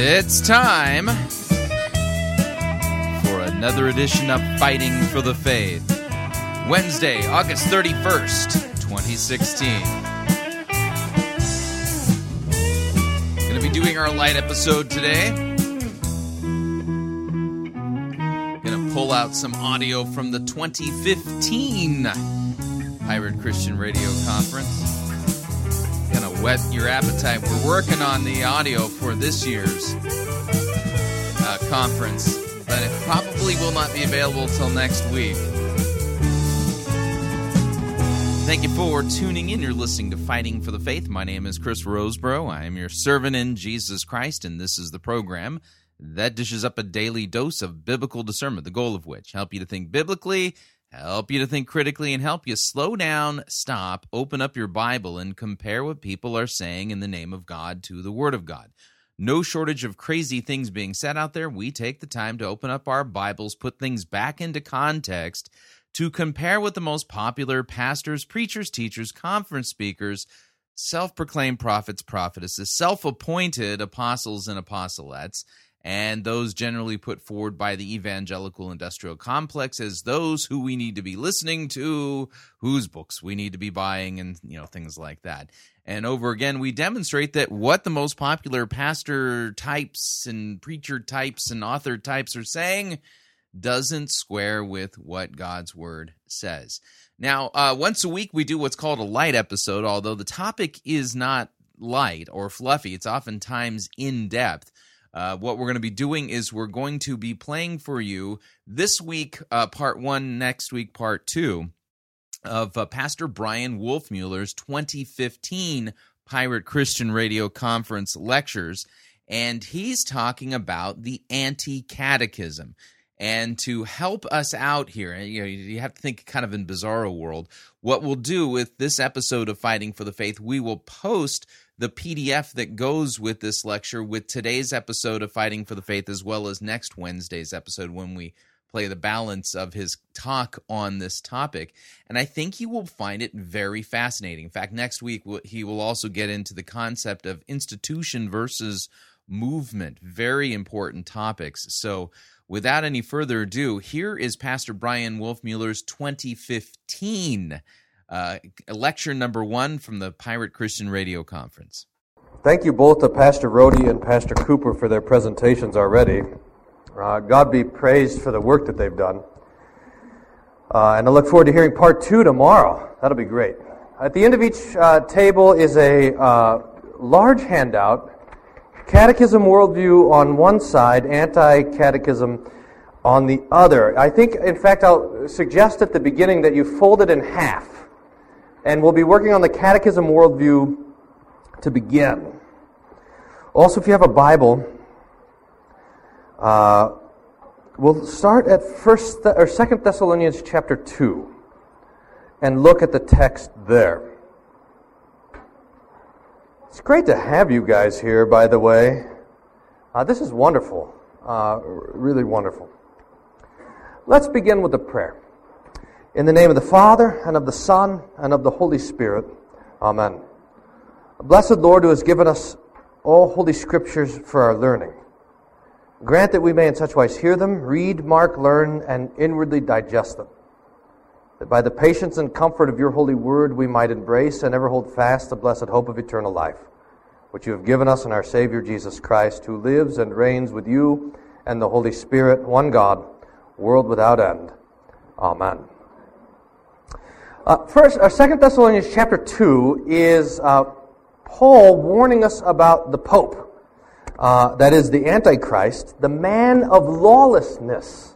It's time for another edition of Fighting for the Faith. Wednesday, August 31st, 2016. Going to be doing our light episode today. Going to pull out some audio from the 2015 Pirate Christian Radio Conference whet your appetite. We're working on the audio for this year's uh, conference, but it probably will not be available till next week. Thank you for tuning in. You're listening to Fighting for the Faith. My name is Chris Rosebrough. I am your servant in Jesus Christ, and this is the program that dishes up a daily dose of biblical discernment, the goal of which help you to think biblically help you to think critically and help you slow down, stop, open up your Bible, and compare what people are saying in the name of God to the Word of God. No shortage of crazy things being said out there. We take the time to open up our Bibles, put things back into context, to compare with the most popular pastors, preachers, teachers, conference speakers, self proclaimed prophets, prophetesses, self appointed apostles and apostolettes, and those generally put forward by the evangelical industrial complex as those who we need to be listening to, whose books we need to be buying, and you know things like that. And over again, we demonstrate that what the most popular pastor types and preacher types and author types are saying doesn't square with what God's word says. Now, uh, once a week, we do what's called a light episode, although the topic is not light or fluffy, it's oftentimes in depth. Uh, what we're going to be doing is we're going to be playing for you this week, uh, part one, next week, part two of uh, Pastor Bryan Wolfmueller's 2015 Pirate Christian Radio Conference lectures. And he's talking about the anti catechism. And to help us out here, you know, you have to think kind of in bizarro world. What we'll do with this episode of Fighting for the Faith, we will post the PDF that goes with this lecture with today's episode of Fighting for the Faith, as well as next Wednesday's episode when we play the balance of his talk on this topic. And I think you will find it very fascinating. In fact, next week he will also get into the concept of institution versus movement, very important topics. So, without any further ado, here is Pastor Bryan Wolfmueller's 2015 uh, lecture number one from the Pirate Christian Radio Conference. Thank you both to Pastor Rody and Pastor Cooper for their presentations already. Uh, God be praised for the work that they've done. Uh, and I look forward to hearing part two tomorrow. That'll be great. At the end of each uh, table is a uh, large handout Catechism worldview on one side, anti catechism on the other. I think, in fact, I'll suggest at the beginning that you fold it in half and we'll be working on the Catechism worldview to begin. Also, if you have a Bible, uh, we'll start at First or Second Thessalonians chapter two, and look at the text there. It's great to have you guys here, by the way. Uh, this is wonderful, uh, really wonderful. Let's begin with a prayer. In the name of the Father, and of the Son, and of the Holy Spirit. Amen. Blessed Lord, who has given us all holy scriptures for our learning, grant that we may in such wise hear them, read, mark, learn, and inwardly digest them, that by the patience and comfort of your holy word we might embrace and ever hold fast the blessed hope of eternal life, which you have given us in our Savior Jesus Christ, who lives and reigns with you and the Holy Spirit, one God, world without end. Amen. Uh, first, uh, Second Thessalonians chapter two is uh, Paul warning us about the Pope, uh, that is the Antichrist, the man of lawlessness.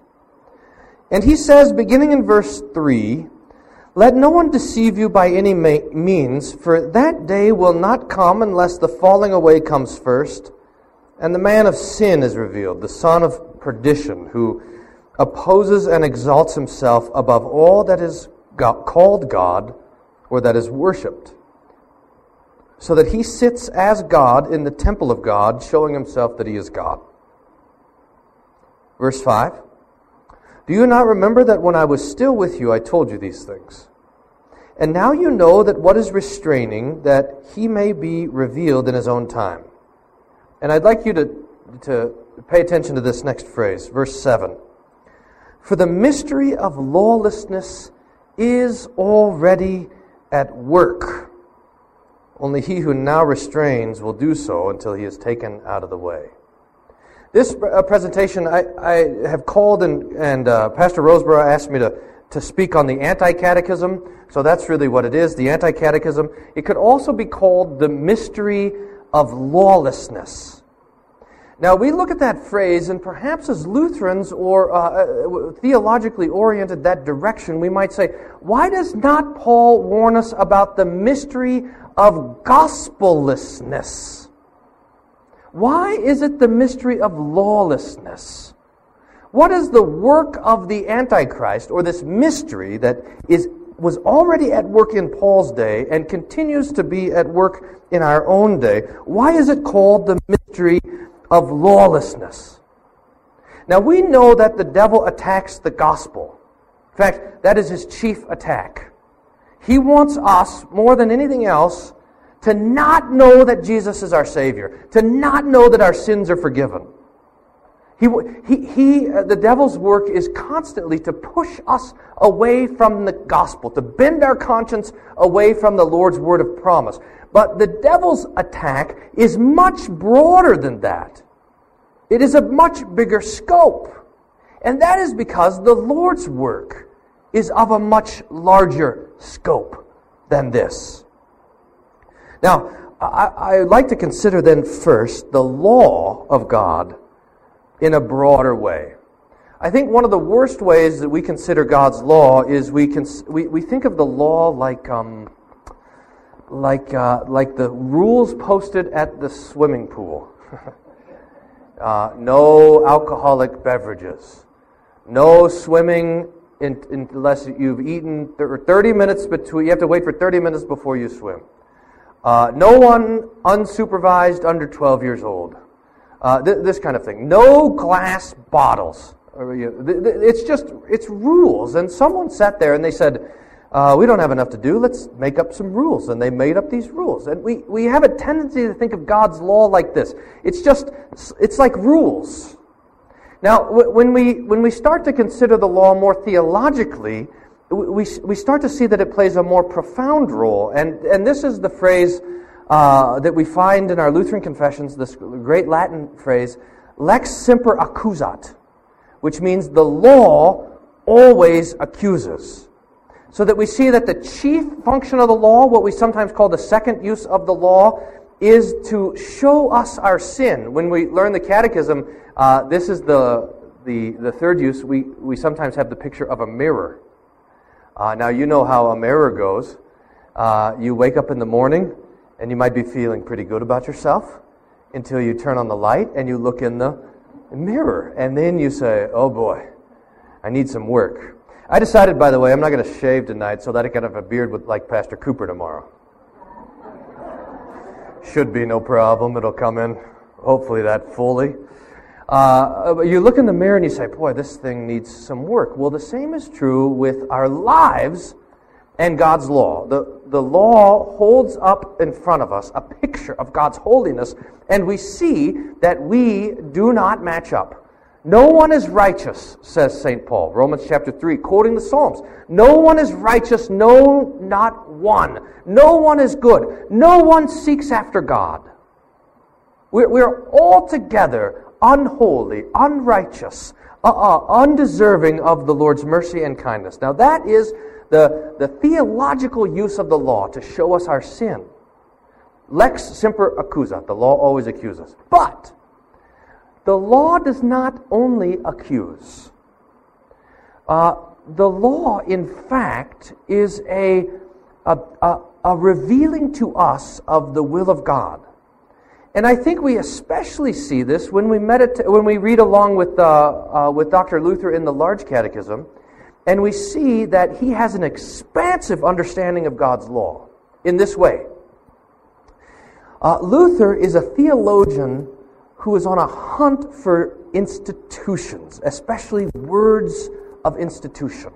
And he says, beginning in verse three, "Let no one deceive you by any ma- means, for that day will not come unless the falling away comes first, and the man of sin is revealed, the son of perdition, who opposes and exalts himself above all that is God, called God or that is worshiped. So that he sits as God in the temple of God, showing himself that he is God. Verse 5 Do you not remember that when I was still with you, I told you these things? And now you know that what is restraining, that he may be revealed in his own time. And I'd like you to to pay attention to this next phrase, verse 7. For the mystery of lawlessness is already at work. Only he who now restrains will do so until he is taken out of the way. This uh, presentation I, I, have called, and, and uh, Pastor Rosebrough asked me to, to speak on the anti catechism. So that's really what it is the anti catechism. It could also be called the mystery of lawlessness. Now, we look at that phrase, and perhaps as Lutherans or uh, uh, theologically oriented that direction, we might say, why does not Paul warn us about the mystery of gospellessness? Why is it the mystery of lawlessness? What is the work of the Antichrist, or this mystery that is, was already at work in Paul's day and continues to be at work in our own day? Why is it called the mystery of lawlessness. Now we know that the devil attacks the gospel. In fact, that is his chief attack. He wants us, more than anything else, to not know that Jesus is our Savior, to not know that our sins are forgiven. He, he, he, uh, the devil's work is constantly to push us away from the gospel, to bend our conscience away from the Lord's word of promise. But the devil's attack is much broader than that. It is a much bigger scope. And that is because the Lord's work is of a much larger scope than this. Now, I, I like to consider then first the law of God in a broader way. I think one of the worst ways that we consider God's law is we, cons- we, we think of the law like, um, like, uh, like the rules posted at the swimming pool. uh, no alcoholic beverages, no swimming in, in, unless you've eaten 30 minutes between, you have to wait for 30 minutes before you swim. Uh, no one unsupervised under 12 years old. Uh, th- this kind of thing. No glass bottles. It's just, it's rules. And someone sat there and they said, uh, we don't have enough to do. Let's make up some rules. And they made up these rules. And we, we have a tendency to think of God's law like this. It's just, it's like rules. Now, when we, when we start to consider the law more theologically, we, we start to see that it plays a more profound role. And, and this is the phrase uh, that we find in our Lutheran confessions, this great Latin phrase, lex semper accusat, which means the law always accuses. So that we see that the chief function of the law, what we sometimes call the second use of the law, is to show us our sin. When we learn the catechism, uh, this is the, the, the third use. We, we sometimes have the picture of a mirror. Uh, now, you know how a mirror goes. Uh, you wake up in the morning and you might be feeling pretty good about yourself until you turn on the light and you look in the mirror. And then you say, oh boy, I need some work. I decided, by the way, I'm not going to shave tonight so that I can have a beard with, like Pastor Cooper tomorrow. Should be no problem. It'll come in, hopefully, that fully. Uh, you look in the mirror and you say, boy, this thing needs some work. Well, the same is true with our lives and God's law. The, the law holds up in front of us a picture of God's holiness, and we see that we do not match up. No one is righteous, says St. Paul, Romans chapter 3, quoting the Psalms. No one is righteous, no, not one. No one is good. No one seeks after God. We're, we're altogether unholy, unrighteous, uh, uh, undeserving of the Lord's mercy and kindness. Now, that is the, the theological use of the law to show us our sin. Lex semper accusat, The law always accuses. But the law does not only accuse. Uh, the law, in fact, is a, a, a, a, revealing to us of the will of God. And I think we especially see this when we, medita- when we read along with, uh, uh, with Dr. Luther in the Large Catechism, and we see that he has an expansive understanding of God's law in this way. Uh, Luther is a theologian who is on a hunt for institutions, especially words of institution.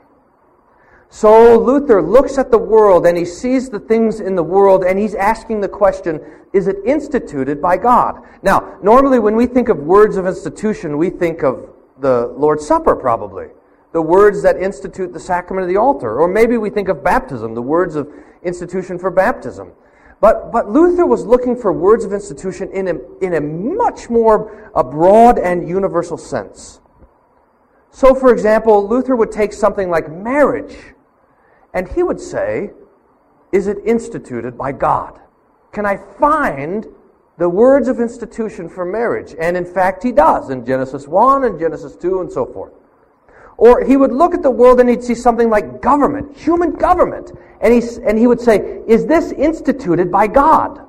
So Luther looks at the world and he sees the things in the world and he's asking the question, is it instituted by God? Now, normally when we think of words of institution, we think of the Lord's Supper probably. The words that institute the sacrament of the altar. Or maybe we think of baptism, the words of institution for baptism. But, but Luther was looking for words of institution in a, in a much more a broad and universal sense. So, for example, Luther would take something like marriage and he would say, Is it instituted by God? Can I find the words of institution for marriage? And in fact, he does in Genesis 1 and Genesis 2 and so forth. Or he would look at the world and he'd see something like government, human government. And he, and he would say, Is this instituted by God?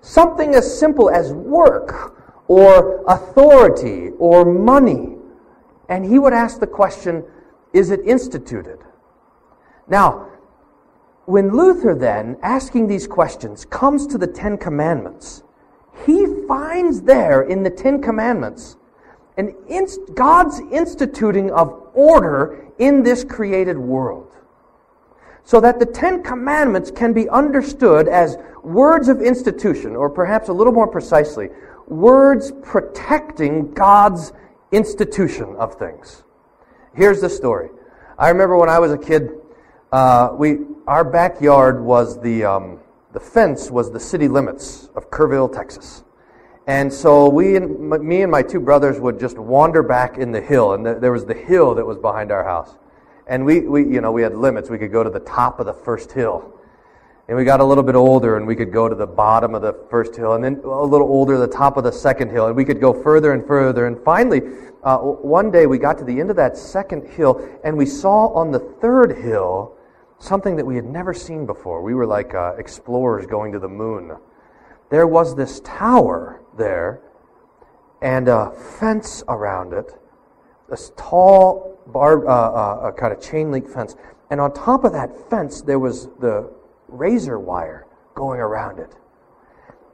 Something as simple as work or authority or money. And he would ask the question, Is it instituted? Now, when Luther then, asking these questions, comes to the Ten Commandments, he finds there in the Ten Commandments an inst- God's instituting of order in this created world. So that the Ten Commandments can be understood as words of institution, or perhaps a little more precisely, words protecting God's institution of things. Here's the story. I remember when I was a kid, uh, we, our backyard was the, um, the fence was the city limits of Kerrville, Texas. And so we, and, me and my two brothers would just wander back in the hill, and there was the hill that was behind our house. And we, we, you know, we had limits. We could go to the top of the first hill. And we got a little bit older, and we could go to the bottom of the first hill, and then a little older, the top of the second hill, and we could go further and further. And finally, uh, one day we got to the end of that second hill, and we saw on the third hill something that we had never seen before. We were like uh, explorers going to the moon. There was this tower there and a fence around it, this tall, bar, uh, uh, kind of chain link fence. And on top of that fence, there was the razor wire going around it.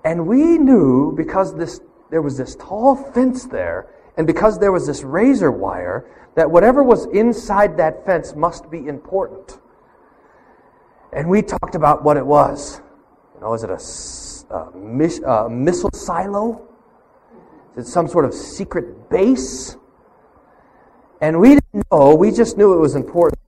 And we knew because this, there was this tall fence there, and because there was this razor wire, that whatever was inside that fence must be important. And we talked about what it was. You know, is it a, a, miss, a missile silo? Is it some sort of secret base? And we didn't know, we just knew it was important.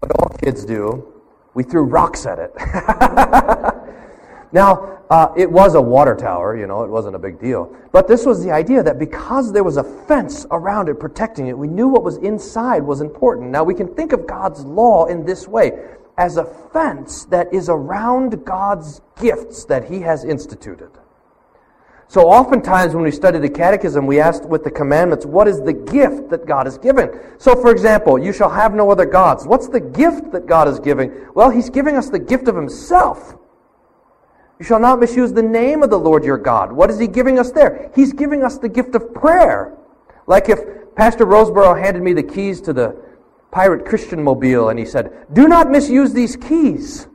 What all kids do, we threw rocks at it. now, uh, it was a water tower, you know, it wasn't a big deal. But this was the idea that because there was a fence around it protecting it, we knew what was inside was important. Now, we can think of God's law in this way as a fence that is around God's gifts that He has instituted. So oftentimes when we study the catechism, we ask with the commandments, what is the gift that God has given? So for example, you shall have no other gods. What's the gift that God is giving? Well, He's giving us the gift of Himself. You shall not misuse the name of the Lord your God. What is He giving us there? He's giving us the gift of prayer. Like if Pastor Rosebrough handed me the keys to the pirate Christian mobile and he said, Do not misuse these keys.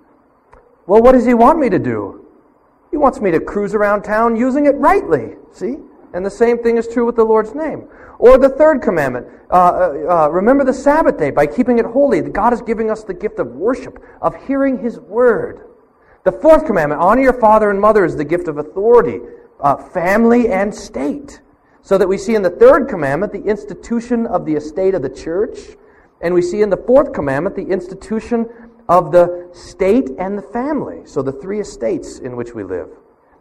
Well, what does he want me to do? He wants me to cruise around town using it rightly. See? And the same thing is true with the Lord's name. Or the third commandment, uh, uh, uh, remember the Sabbath day by keeping it holy. God is giving us the gift of worship, of hearing His word. The fourth commandment, honor your father and mother, is the gift of authority, uh, family, and state. So that we see in the third commandment the institution of the estate of the church, and we see in the fourth commandment the institution of the state and the family. So the three estates in which we live.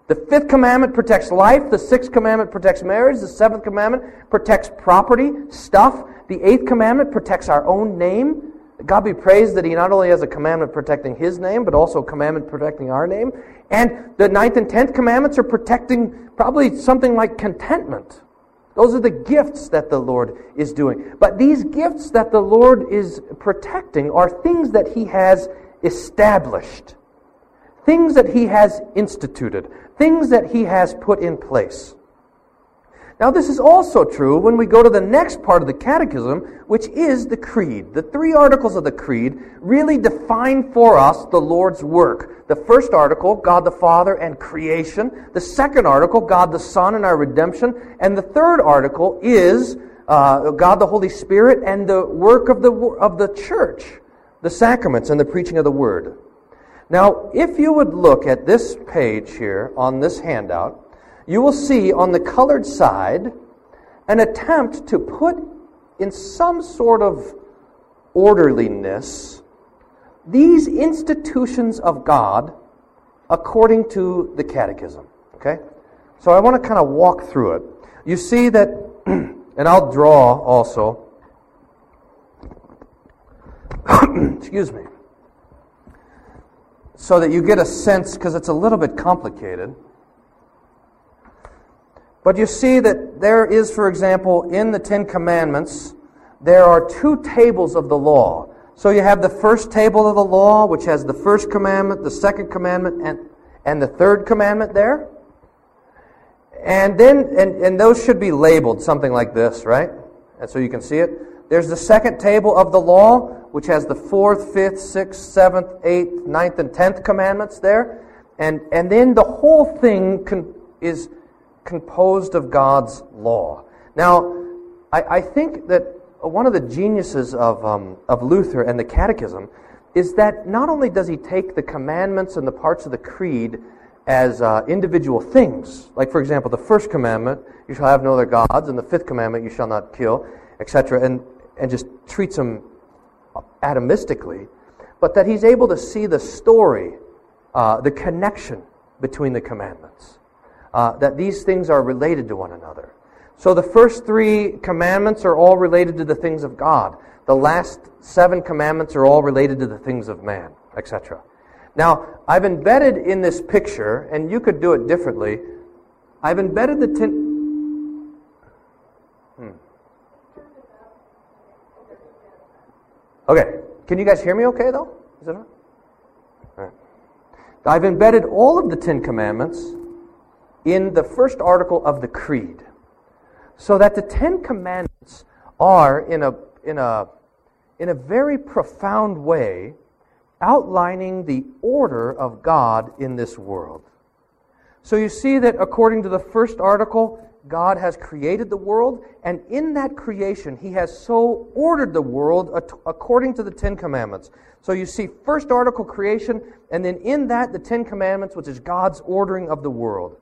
The fifth commandment protects life. The sixth commandment protects marriage. The seventh commandment protects property, stuff. The eighth commandment protects our own name. God be praised that He not only has a commandment protecting His name, but also a commandment protecting our name. And the ninth and tenth commandments are protecting probably something like contentment. Those are the gifts that the Lord is doing. But these gifts that the Lord is protecting are things that He has established, things that He has instituted, things that He has put in place. Now, this is also true when we go to the next part of the Catechism, which is the Creed. The three articles of the Creed really define for us the Lord's work. The first article, God the Father and creation. The second article, God the Son and our redemption. And the third article is uh, God the Holy Spirit, and the work of the, of the church, the sacraments and the preaching of the word. Now, if you would look at this page here on this handout, you will see on the colored side an attempt to put in some sort of orderliness these institutions of God according to the catechism. Okay? So I want to kind of walk through it. You see that, and I'll draw also. Excuse me. So that you get a sense, because it's a little bit complicated. But you see that there is, for example, in the Ten Commandments, there are two tables of the law. So you have the first table of the law, which has the first commandment, the second commandment, and, and the third commandment there. And then, and, and those should be labeled something like this, right? And so you can see it. There's the second table of the law, which has the fourth, fifth, sixth, seventh, eighth, ninth, and tenth commandments there. And, and then the whole thing con- is composed of God's law. Now, I, I think that one of the geniuses of, um, of Luther and the Catechism is that not only does he take the commandments and the parts of the creed as uh, individual things, like, for example, the first commandment, you shall have no other gods, and the fifth commandment, you shall not kill, etc., and, and just treats them atomistically, but that he's able to see the story, uh, the connection between the commandments uh, that these things are related to one another. So the first three commandments are all related to the things of God. The last seven commandments are all related to the things of man, etc. Now, I've embedded in this picture, and you could do it differently. I've embedded the ten. Hmm. Okay. Can you guys hear me okay, though? Is it All right. I've embedded all of the Ten Commandments in the first article of the Creed. So that the Ten Commandments are, in a, in a, in a very profound way, outlining the order of God in this world. So you see that according to the first article, God has created the world, and in that creation, He has so ordered the world according to the Ten Commandments. So you see first article creation, and then in that, the Ten Commandments, which is God's ordering of the world.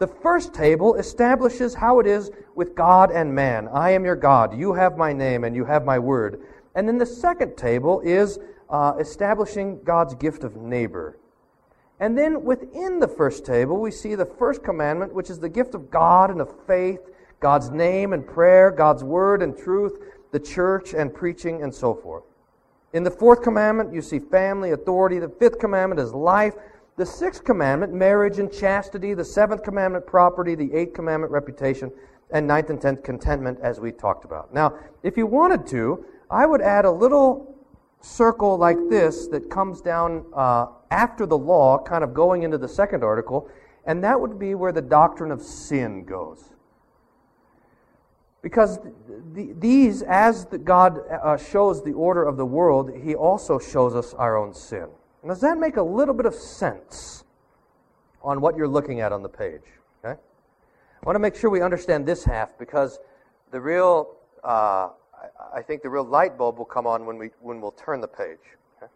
The first table establishes how it is with God and man. I am your God. You have my name and you have my word. And then the second table is uh, establishing God's gift of neighbor. And then within the first table, we see the first commandment, which is the gift of God and of faith, God's name and prayer, God's word and truth, the church and preaching, and so forth. In the fourth commandment, you see family, authority. The fifth commandment is life. The sixth commandment, marriage and chastity. The seventh commandment, property. The eighth commandment, reputation. And ninth and tenth, contentment, as we talked about. Now, if you wanted to, I would add a little circle like this that comes down uh, after the law, kind of going into the second article, and that would be where the doctrine of sin goes. Because the, these, as the God uh, shows the order of the world, He also shows us our own sin. Does that make a little bit of sense on what you're looking at on the page? Okay? I want to make sure we understand this half because the real, uh, I think the real light bulb will come on when, we, when we'll turn the page. Okay?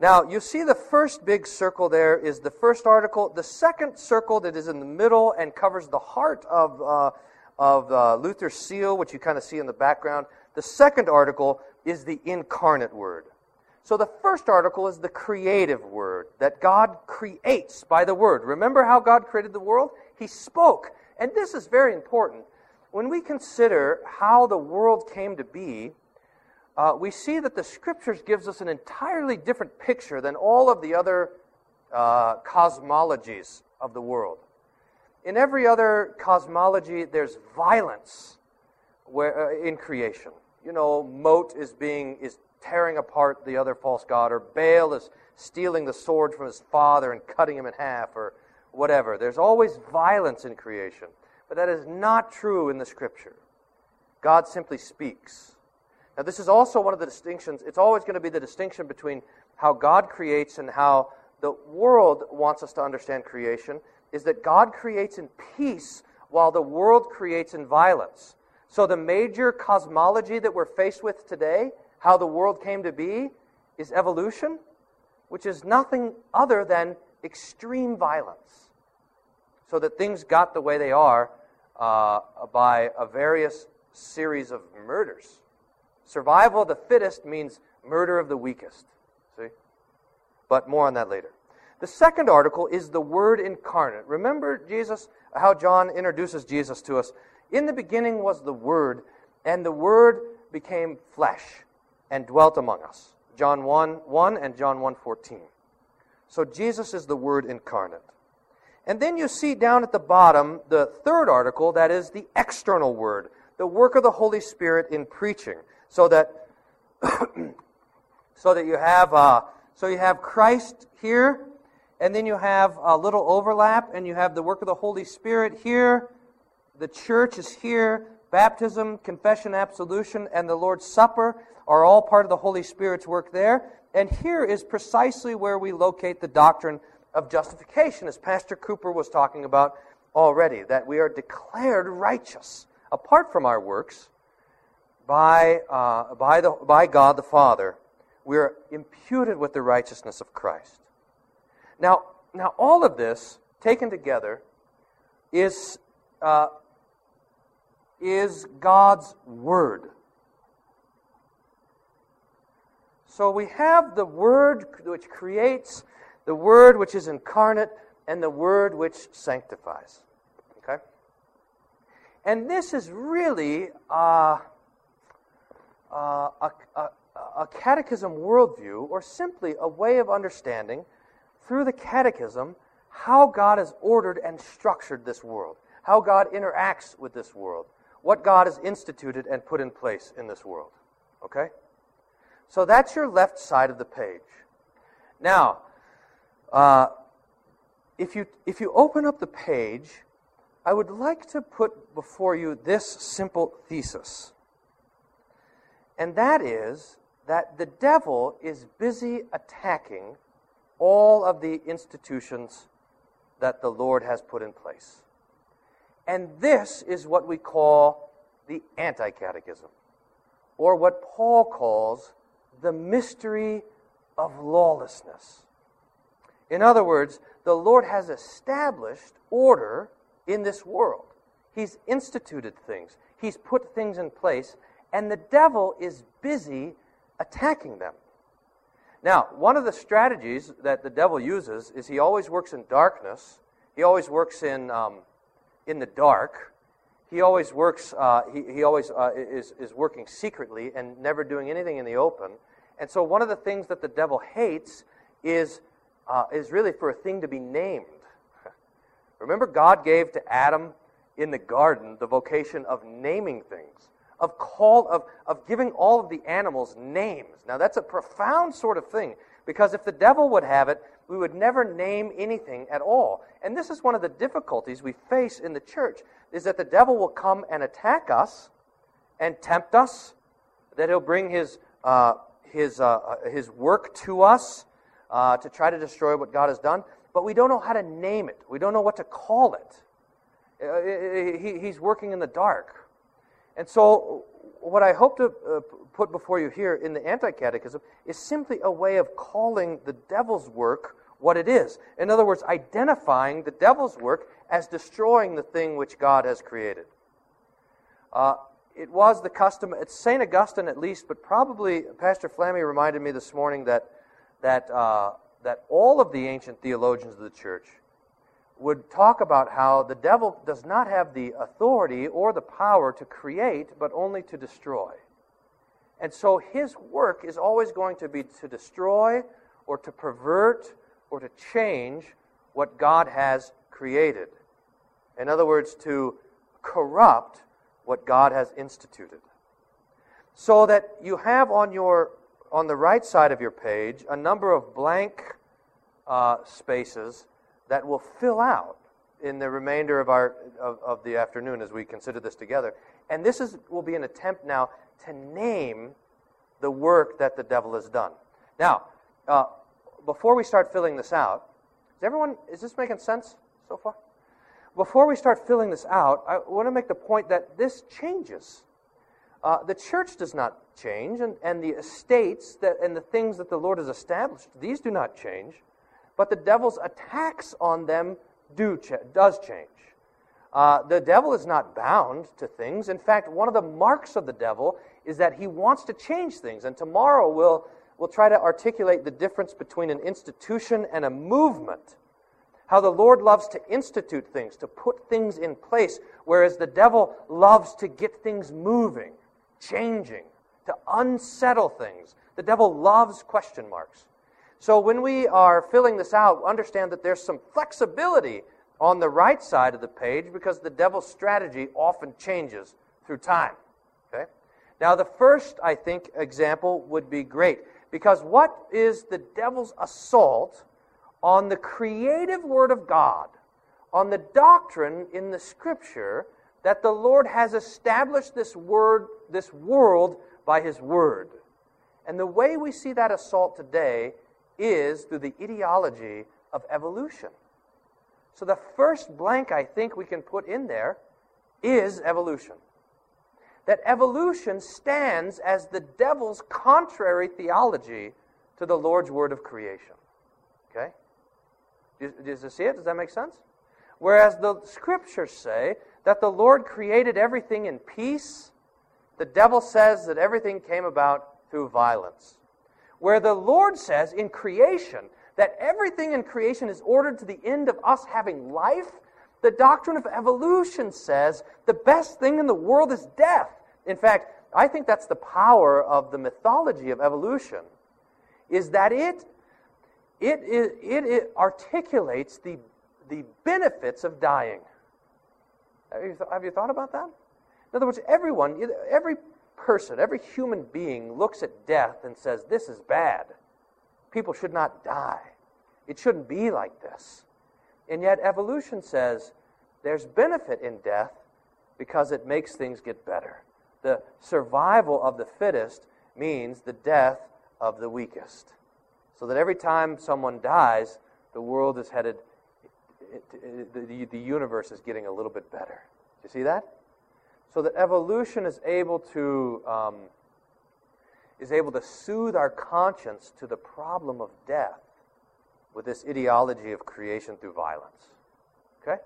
Now, you see the first big circle there is the first article. The second circle that is in the middle and covers the heart of, uh, of uh, Luther's seal, which you kind of see in the background. The second article is the incarnate word. So the first article is the creative word, that God creates by the word. Remember how God created the world? He spoke. And this is very important. When we consider how the world came to be, uh, we see that the scriptures gives us an entirely different picture than all of the other uh, cosmologies of the world. In every other cosmology, there's violence where, uh, in creation. You know, Mot is being is tearing apart the other false god, or Baal is stealing the sword from his father and cutting him in half, or whatever. There's always violence in creation. But that is not true in the scripture. God simply speaks. Now, this is also one of the distinctions. It's always going to be the distinction between how God creates and how the world wants us to understand creation, is that God creates in peace while the world creates in violence. So, the major cosmology that we're faced with today, how the world came to be, is evolution, which is nothing other than extreme violence. So that things got the way they are uh, by a various series of murders. Survival of the fittest means murder of the weakest. See? But more on that later. The second article is the Word incarnate. Remember Jesus, how John introduces Jesus to us. In the beginning was the Word, and the Word became flesh and dwelt among us. John 1 1 and John 1 14. So Jesus is the Word incarnate. And then you see down at the bottom the third article, that is the external Word, the work of the Holy Spirit in preaching. So that, so that you have, uh, so you have Christ here, and then you have a little overlap, and you have the work of the Holy Spirit here. The church is here. Baptism, confession, absolution, and the Lord's Supper are all part of the Holy Spirit's work there. And here is precisely where we locate the doctrine of justification, as Pastor Cooper was talking about already, that we are declared righteous apart from our works by, uh, by, the, by God the Father. We are imputed with the righteousness of Christ. Now, now all of this taken together is, uh, is God's Word. So we have the Word which creates, the Word which is incarnate, and the Word which sanctifies. Okay? And this is really uh, uh, a, a, a catechism worldview, or simply a way of understanding through the catechism how God has ordered and structured this world, how God interacts with this world, what God has instituted and put in place in this world. Okay? So that's your left side of the page. Now, uh, if, you, if you open up the page, I would like to put before you this simple thesis. And that is that the devil is busy attacking all of the institutions that the Lord has put in place. And this is what we call the anti catechism, or what Paul calls the mystery of lawlessness. In other words, the Lord has established order in this world. He's instituted things, He's put things in place, and the devil is busy attacking them. Now, one of the strategies that the devil uses is he always works in darkness, he always works in, um, in the dark. He always works, uh, he, he always uh, is, is working secretly and never doing anything in the open. And so, one of the things that the devil hates is, uh, is really for a thing to be named. Remember, God gave to Adam in the garden the vocation of naming things, of call, of, of giving all of the animals names. Now, that's a profound sort of thing because if the devil would have it, we would never name anything at all. And this is one of the difficulties we face in the church is that the devil will come and attack us and tempt us, that he'll bring his uh, his, uh, uh, his work to us uh, to try to destroy what God has done, but we don't know how to name it. We don't know what to call it. Uh, he, he's working in the dark. And so, what I hope to uh, put before you here in the Anti Catechism is simply a way of calling the devil's work what it is. In other words, identifying the devil's work as destroying the thing which God has created. Uh, it was the custom, at St. Augustine at least, but probably Pastor Flammy reminded me this morning that, that, uh, that all of the ancient theologians of the church would talk about how the devil does not have the authority or the power to create, but only to destroy. And so his work is always going to be to destroy or to pervert or to change what God has created. In other words, to corrupt what God has instituted. So that you have on your on the right side of your page a number of blank uh, spaces that will fill out in the remainder of our of, of the afternoon as we consider this together. And this is will be an attempt now to name the work that the devil has done. Now, uh, before we start filling this out, is everyone is this making sense so far? before we start filling this out, I want to make the point that this changes. Uh, the church does not change, and, and the estates that, and the things that the Lord has established, these do not change, but the devil's attacks on them do ch- does change. Uh, the devil is not bound to things. In fact, one of the marks of the devil is that he wants to change things. And tomorrow we'll, we'll try to articulate the difference between an institution and a movement. How the Lord loves to institute things, to put things in place, whereas the devil loves to get things moving, changing, to unsettle things. The devil loves question marks. So when we are filling this out, understand that there's some flexibility on the right side of the page because the devil's strategy often changes through time. Okay? Now, the first, I think, example would be great because what is the devil's assault on the creative Word of God, on the doctrine in the Scripture that the Lord has established this word, this world by His Word? And the way we see that assault today is through the ideology of evolution. So the first blank I think we can put in there is evolution. That evolution stands as the devil's contrary theology to the Lord's word of creation. Okay? Does you see it? Does that make sense? Whereas the scriptures say that the Lord created everything in peace, the devil says that everything came about through violence. Where the Lord says in creation that everything in creation is ordered to the end of us having life, the doctrine of evolution says the best thing in the world is death. In fact, I think that's the power of the mythology of evolution, is that it, it, it, it articulates the, the benefits of dying. Have you, th- have you thought about that? In other words, everyone, every person, every human being looks at death and says, This is bad. People should not die. It shouldn't be like this. And yet, evolution says there's benefit in death because it makes things get better. The survival of the fittest means the death of the weakest. So that every time someone dies, the world is headed, the, universe is getting a little bit better. You see that? So that evolution is able to. Um, is able to soothe our conscience to the problem of death with this ideology of creation through violence. Okay?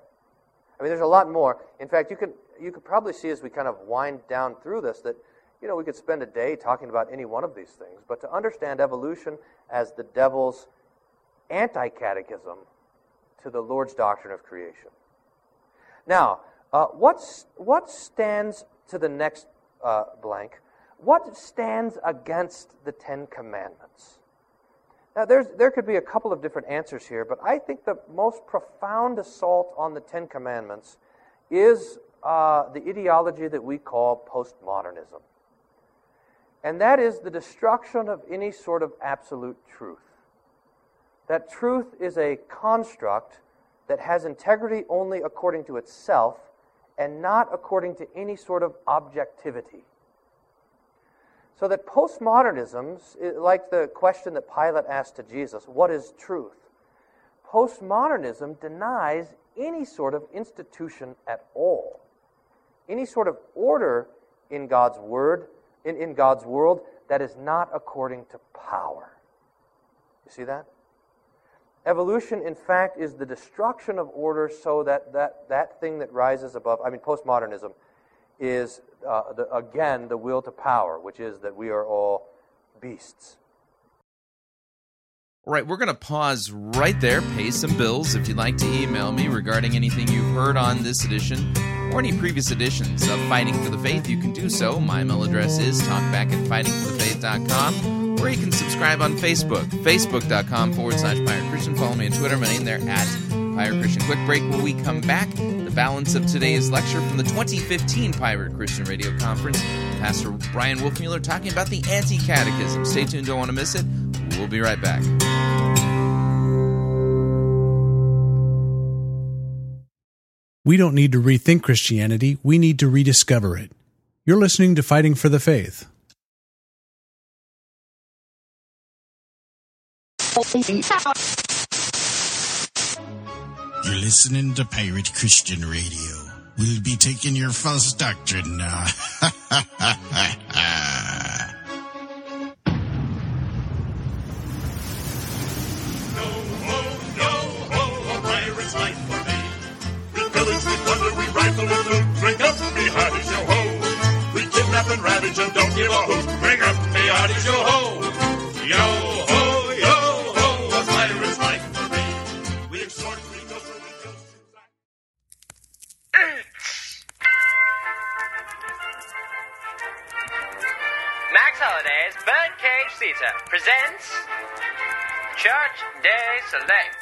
I mean, there's a lot more. In fact, you can you could probably see as we kind of wind down through this that you know we could spend a day talking about any one of these things. But to understand evolution as the devil's anti-catechism to the Lord's doctrine of creation. Now, uh, what stands to the next uh, blank? what stands against the Ten Commandments? Now, there could be a couple of different answers here, but I think the most profound assault on the Ten Commandments is uh, the ideology that we call postmodernism. And that is the destruction of any sort of absolute truth. That truth is a construct that has integrity only according to itself and not according to any sort of objectivity. So that postmodernism, like the question that Pilate asked to Jesus, what is truth? Postmodernism denies any sort of institution at all, any sort of order in God's word, in, in God's world that is not according to power. You see that? Evolution, in fact, is the destruction of order so that that, that thing that rises above, I mean, postmodernism is, uh, the, again, the will to power, which is that we are all beasts. All right, we're going to pause right there, pay some bills. If you'd like to email me regarding anything you've heard on this edition or any previous editions of Fighting for the Faith, you can do so. My email address is talkback at fightingforthefaith.com, or you can subscribe on Facebook, facebook.com forward slash Pirate Christian. Follow me on Twitter, my name there at Pirate Christian. Quick break when we come back The balance of today's lecture from the 2015 Pirate Christian Radio Conference. Pastor Bryan Wolfmueller talking about the anti catechism. Stay tuned, don't want to miss it. We'll be right back. We don't need to rethink Christianity, we need to rediscover it. You're listening to Fighting for the Faith. You're listening to Pirate Christian Radio. We'll be taking your false doctrine now. And ravage and don't give a hoot. Bring up, me hearties, yo ho. Yo ho, Holiday's Birdcage Theater presents Church Day Soleil.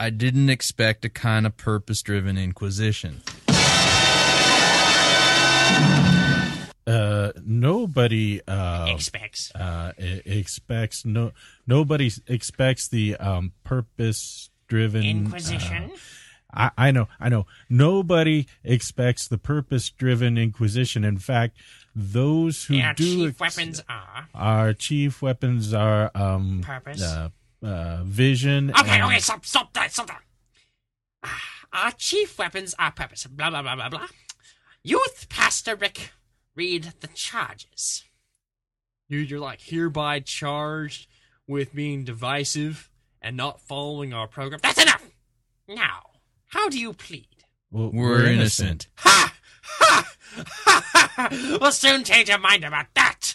I didn't expect a kind of purpose driven inquisition. Uh, nobody uh, Expects. uh, expects no nobody expects the um, purpose driven Inquisition. I, I know, I know. Nobody expects the purpose-driven Inquisition. In fact, those who our do chief ex- weapons are. our chief weapons are um, Purpose. uh, uh, vision. Okay, and- okay, stop, stop that, stop that. Ah, Our chief weapons are purpose. Blah, blah, blah, blah, blah. Youth Pastor Rick, read the charges. Dude, you're like hereby charged with being divisive and not following our program. That's enough! Now, how do you plead? Well, We're innocent. Ha! Ha! Ha! ha, ha. We'll soon change your mind about that!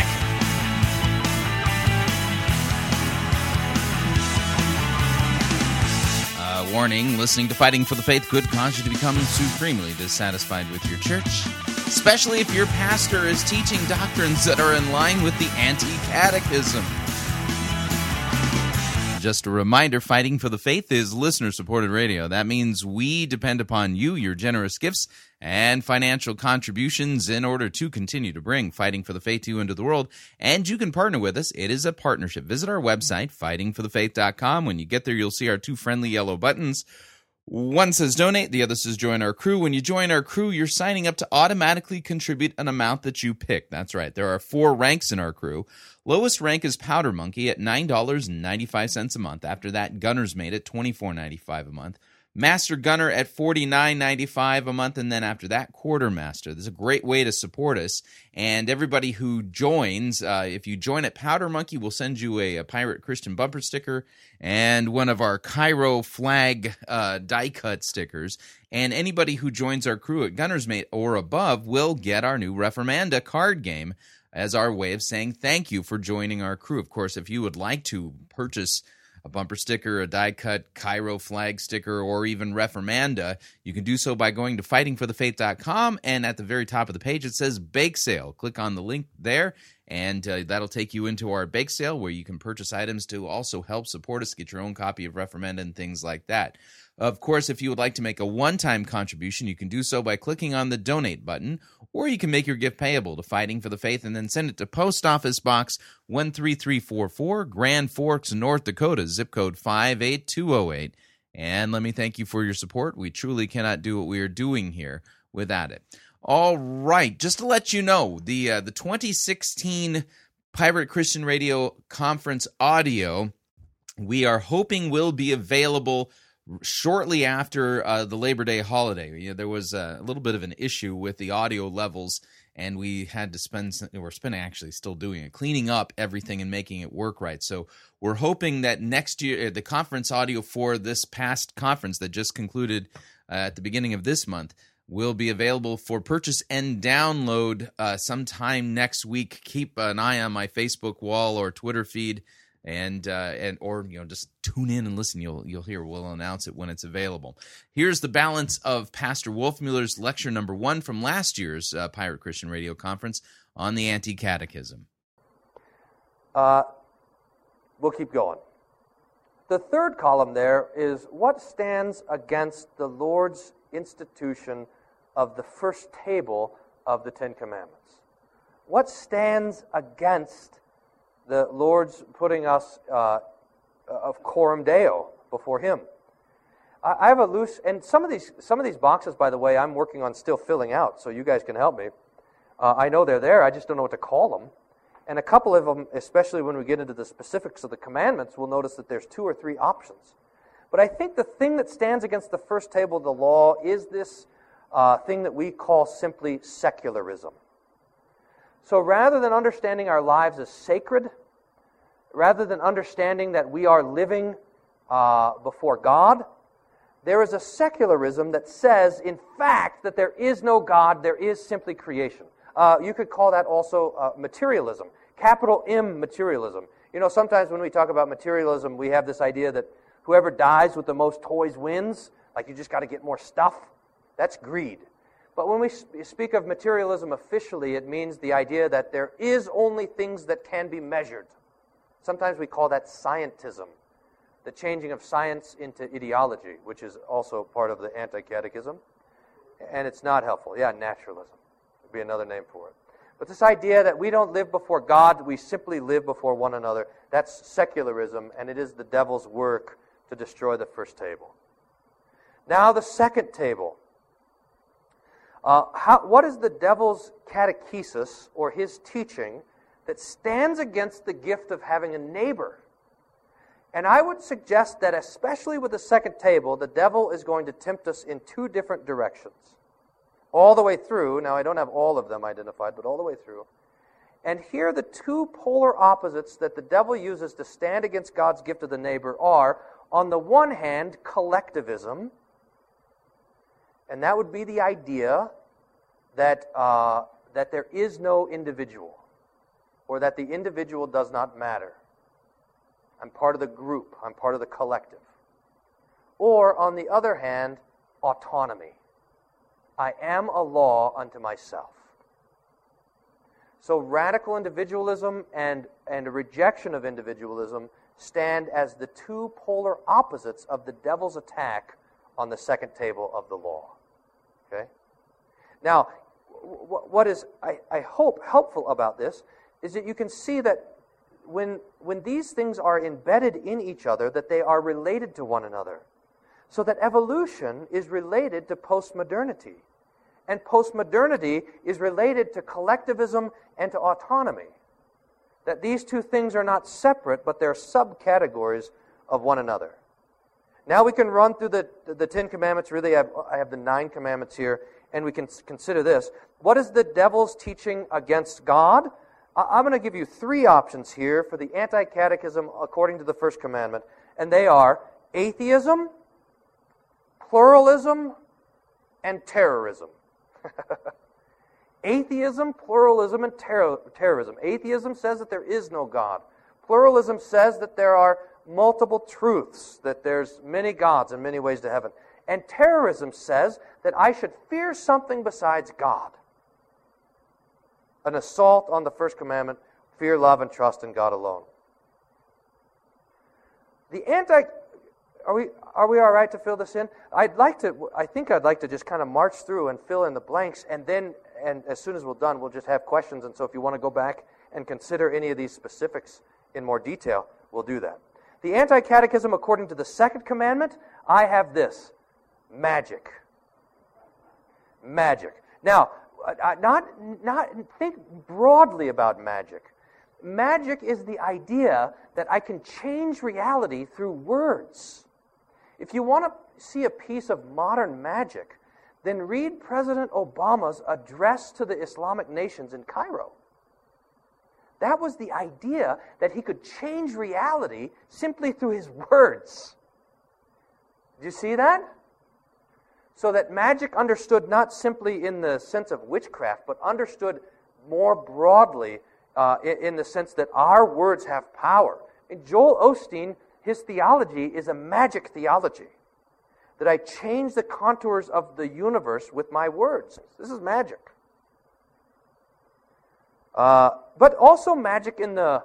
Warning listening to Fighting for the Faith could cause you to become supremely dissatisfied with your church, especially if your pastor is teaching doctrines that are in line with the anti catechism. Just a reminder Fighting for the Faith is listener supported radio. That means we depend upon you, your generous gifts, and financial contributions in order to continue to bring Fighting for the Faith to you into the world. And you can partner with us. It is a partnership. Visit our website, fightingforthefaith.com. When you get there, you'll see our two friendly yellow buttons. One says donate, the other says join our crew. When you join our crew, you're signing up to automatically contribute an amount that you pick. That's right. There are four ranks in our crew. Lowest rank is Powder Monkey at $9.95 a month. After that, Gunner's Mate at $24.95 a month. Master Gunner at $49.95 a month, and then after that, Quartermaster. This is a great way to support us. And everybody who joins, uh, if you join at Powder Monkey, we'll send you a, a Pirate Christian bumper sticker and one of our Chi-Rho flag uh, die cut stickers. And anybody who joins our crew at Gunner's Mate or above will get our new Reformanda card game as our way of saying thank you for joining our crew. Of course, if you would like to purchase a bumper sticker, a die cut Chi-Rho flag sticker, or even Reformanda, you can do so by going to fightingforthefaith.com. And at the very top of the page, it says bake sale. Click on the link there, and uh, that'll take you into our bake sale where you can purchase items to also help support us, get your own copy of Reformanda and things like that. Of course, if you would like to make a one time contribution, you can do so by clicking on the donate button, or you can make your gift payable to Fighting for the Faith and then send it to Post Office Box 13344, Grand Forks, North Dakota, zip code 58208. And let me thank you for your support. We truly cannot do what we are doing here without it. All right, just to let you know, the uh, the 2016 Pirate Christian Radio Conference audio we are hoping will be available shortly after uh, the Labor Day holiday. You know, there was a little bit of an issue with the audio levels, and we had to spend. some- We're spending actually still doing it, cleaning up everything and making it work right. So we're hoping that next year, uh, the conference audio for this past conference that just concluded uh, at the beginning of this month will be available for purchase and download uh, sometime next week. Keep an eye on my Facebook wall or Twitter feed and uh, and or you know just tune in and listen. You'll you'll hear. We'll announce it when it's available. Here's the balance of Pastor Wolfmueller's lecture number one from last year's uh, Pirate Christian Radio Conference on the Anti Catechism. Uh, we'll keep going. The third column there is what stands against the Lord's institution of the first table of the Ten Commandments. What stands against the Lord's putting us uh, of coram deo before Him? I have a loose, and some of these some of these boxes, by the way, I'm working on still filling out, so you guys can help me. Uh, I know they're there. I just don't know what to call them. And a couple of them, especially when we get into the specifics of the commandments, we'll notice that there's two or three options. But I think the thing that stands against the first table of the law is this uh, thing that we call simply secularism. So rather than understanding our lives as sacred, rather than understanding that we are living uh, before God, there is a secularism that says, in fact, that there is no God, there is simply creation. Uh, you could call that also uh, materialism, capital M materialism. You know, sometimes when we talk about materialism, we have this idea that whoever dies with the most toys wins, like you just got to get more stuff. That's greed. But when we speak of materialism officially, it means the idea that there is only things that can be measured. Sometimes we call that scientism, the changing of science into ideology, which is also part of the anti catechism. And it's not helpful. Yeah, naturalism would be another name for it. But this idea that we don't live before God, we simply live before one another, that's secularism, and it is the devil's work to destroy the first table. Now, the second table. Uh, how, what is the devil's catechesis or his teaching that stands against the gift of having a neighbor? And I would suggest that, especially with the second table, the devil is going to tempt us in two different directions all the way through. Now, I don't have all of them identified, but all the way through. And here, the two polar opposites that the devil uses to stand against God's gift of the neighbor are, on the one hand, collectivism, and that would be the idea that, uh, that there is no individual, or that the individual does not matter. I'm part of the group, I'm part of the collective. Or, on the other hand, autonomy. I am a law unto myself. So radical individualism and, and a rejection of individualism stand as the two polar opposites of the devil's attack on the second table of the law. Okay? Now, what is, I, I hope, helpful about this is that you can see that when, when these things are embedded in each other, that they are related to one another. So that evolution is related to postmodernity. And postmodernity is related to collectivism and to autonomy. That these two things are not separate, but they're subcategories of one another. Now we can run through the, the Ten Commandments. Really, I have, I have the nine commandments here, and we can consider this. What is the devil's teaching against God? I'm going to give you three options here for the anti catechism according to the first commandment, and they are atheism, pluralism, and terrorism. Atheism, pluralism, and ter- terrorism. Atheism says that there is no God. Pluralism says that there are multiple truths, that there's many gods and many ways to heaven. And terrorism says that I should fear something besides God. An assault on the first commandment fear, love, and trust in God alone. The anti are we are we all right to fill this in? I'd like to. I think I'd like to just kind of march through and fill in the blanks, and then, and as soon as we're done, we'll just have questions. And so, if you want to go back and consider any of these specifics in more detail, we'll do that. The anti-catechism, according to the second commandment, I have this: magic. Magic. Now, uh, not not think broadly about magic. Magic is the idea that I can change reality through words. If you want to see a piece of modern magic, then read President Obama's address to the Islamic nations in Cairo. That was the idea that he could change reality simply through his words. Do you see that? So that magic understood not simply in the sense of witchcraft, but understood more broadly uh, in, the sense that our words have power. And Joel Osteen his theology is a magic theology. That I change the contours of the universe with my words. This is magic. Uh, but also magic in the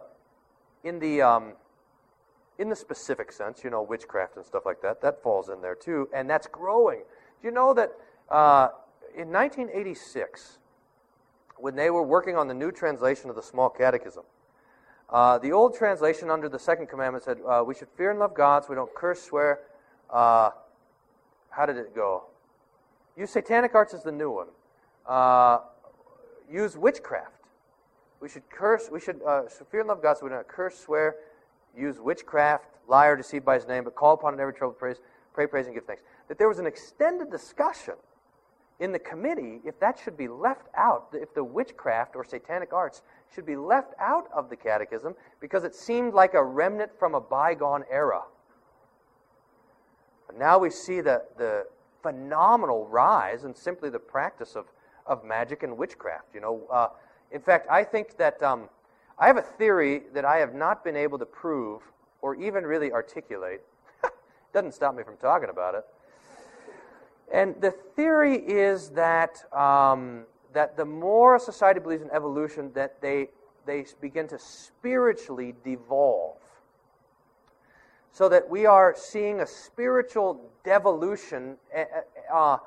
in the um, in the specific sense, you know, witchcraft and stuff like that. That falls in there too, and that's growing. Do you know that uh, in 1986, when they were working on the new translation of the Small Catechism, uh, the old translation under the second commandment said, uh, We should fear and love God so we don't curse, swear. Uh, how did it go? Use satanic arts as the new one. Uh, use witchcraft. We should curse, we should, uh, fear and love God so we don't curse, swear, use witchcraft, lie or deceive by his name, but call upon in every trouble, praise, pray, praise, and give thanks. That there was an extended discussion in the committee if that should be left out, if the witchcraft or satanic arts should be left out of the catechism because it seemed like a remnant from a bygone era. But now we see the, the phenomenal rise in simply the practice of, of magic and witchcraft. You know, uh, in fact, I think that um, I have a theory that I have not been able to prove or even really articulate. Doesn't stop me from talking about it And the theory is that, um, that the more a society believes in evolution, that they, they begin to spiritually devolve. So that we are seeing a spiritual devolution. Uh,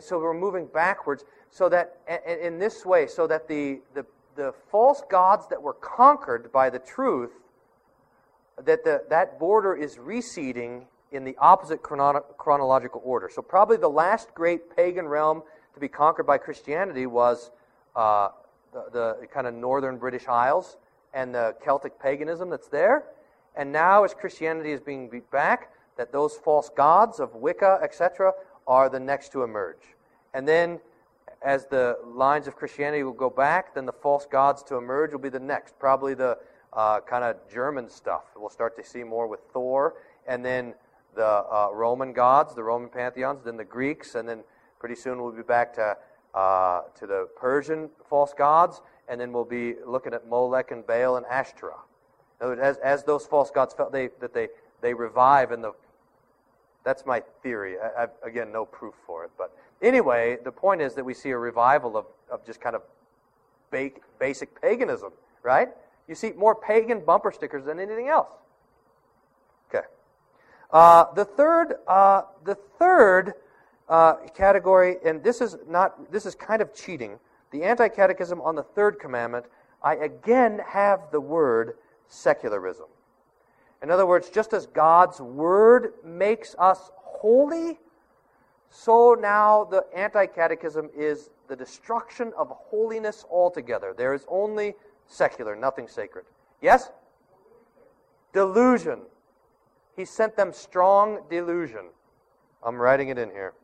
so we're moving backwards. So that in this way, so that the, the, the false gods that were conquered by the truth, that the, that border is receding in the opposite chrono- chronological order. So, probably the last great pagan realm to be conquered by Christianity was uh, the, the kind of northern British Isles and the Celtic paganism that's there. And now, as Christianity is being beat back, that those false gods of Wicca, etc., are the next to emerge. And then, as the lines of Christianity will go back, then the false gods to emerge will be the next. Probably the uh, kind of German stuff. We'll start to see more with Thor, and then the uh, Roman gods, the Roman pantheons, then the Greeks, and then pretty soon we'll be back to uh, to the Persian false gods, and then we'll be looking at Molech and Baal and Ashtoreth. As, as those false gods felt they, that they, they revive in the that's my theory. I, I've, again, no proof for it. But anyway, the point is that we see a revival of, of just kind of bake, basic paganism, right? You see more pagan bumper stickers than anything else. Okay. Uh, the third, uh, the third uh, category, and this is not, this is kind of cheating. The anti-catechism on the third commandment. I again have the word secularism. In other words, just as God's word makes us holy, so now the anti-catechism is the destruction of holiness altogether. There is only secular, nothing sacred. Yes? Delusion. He sent them strong delusion. I'm writing it in here.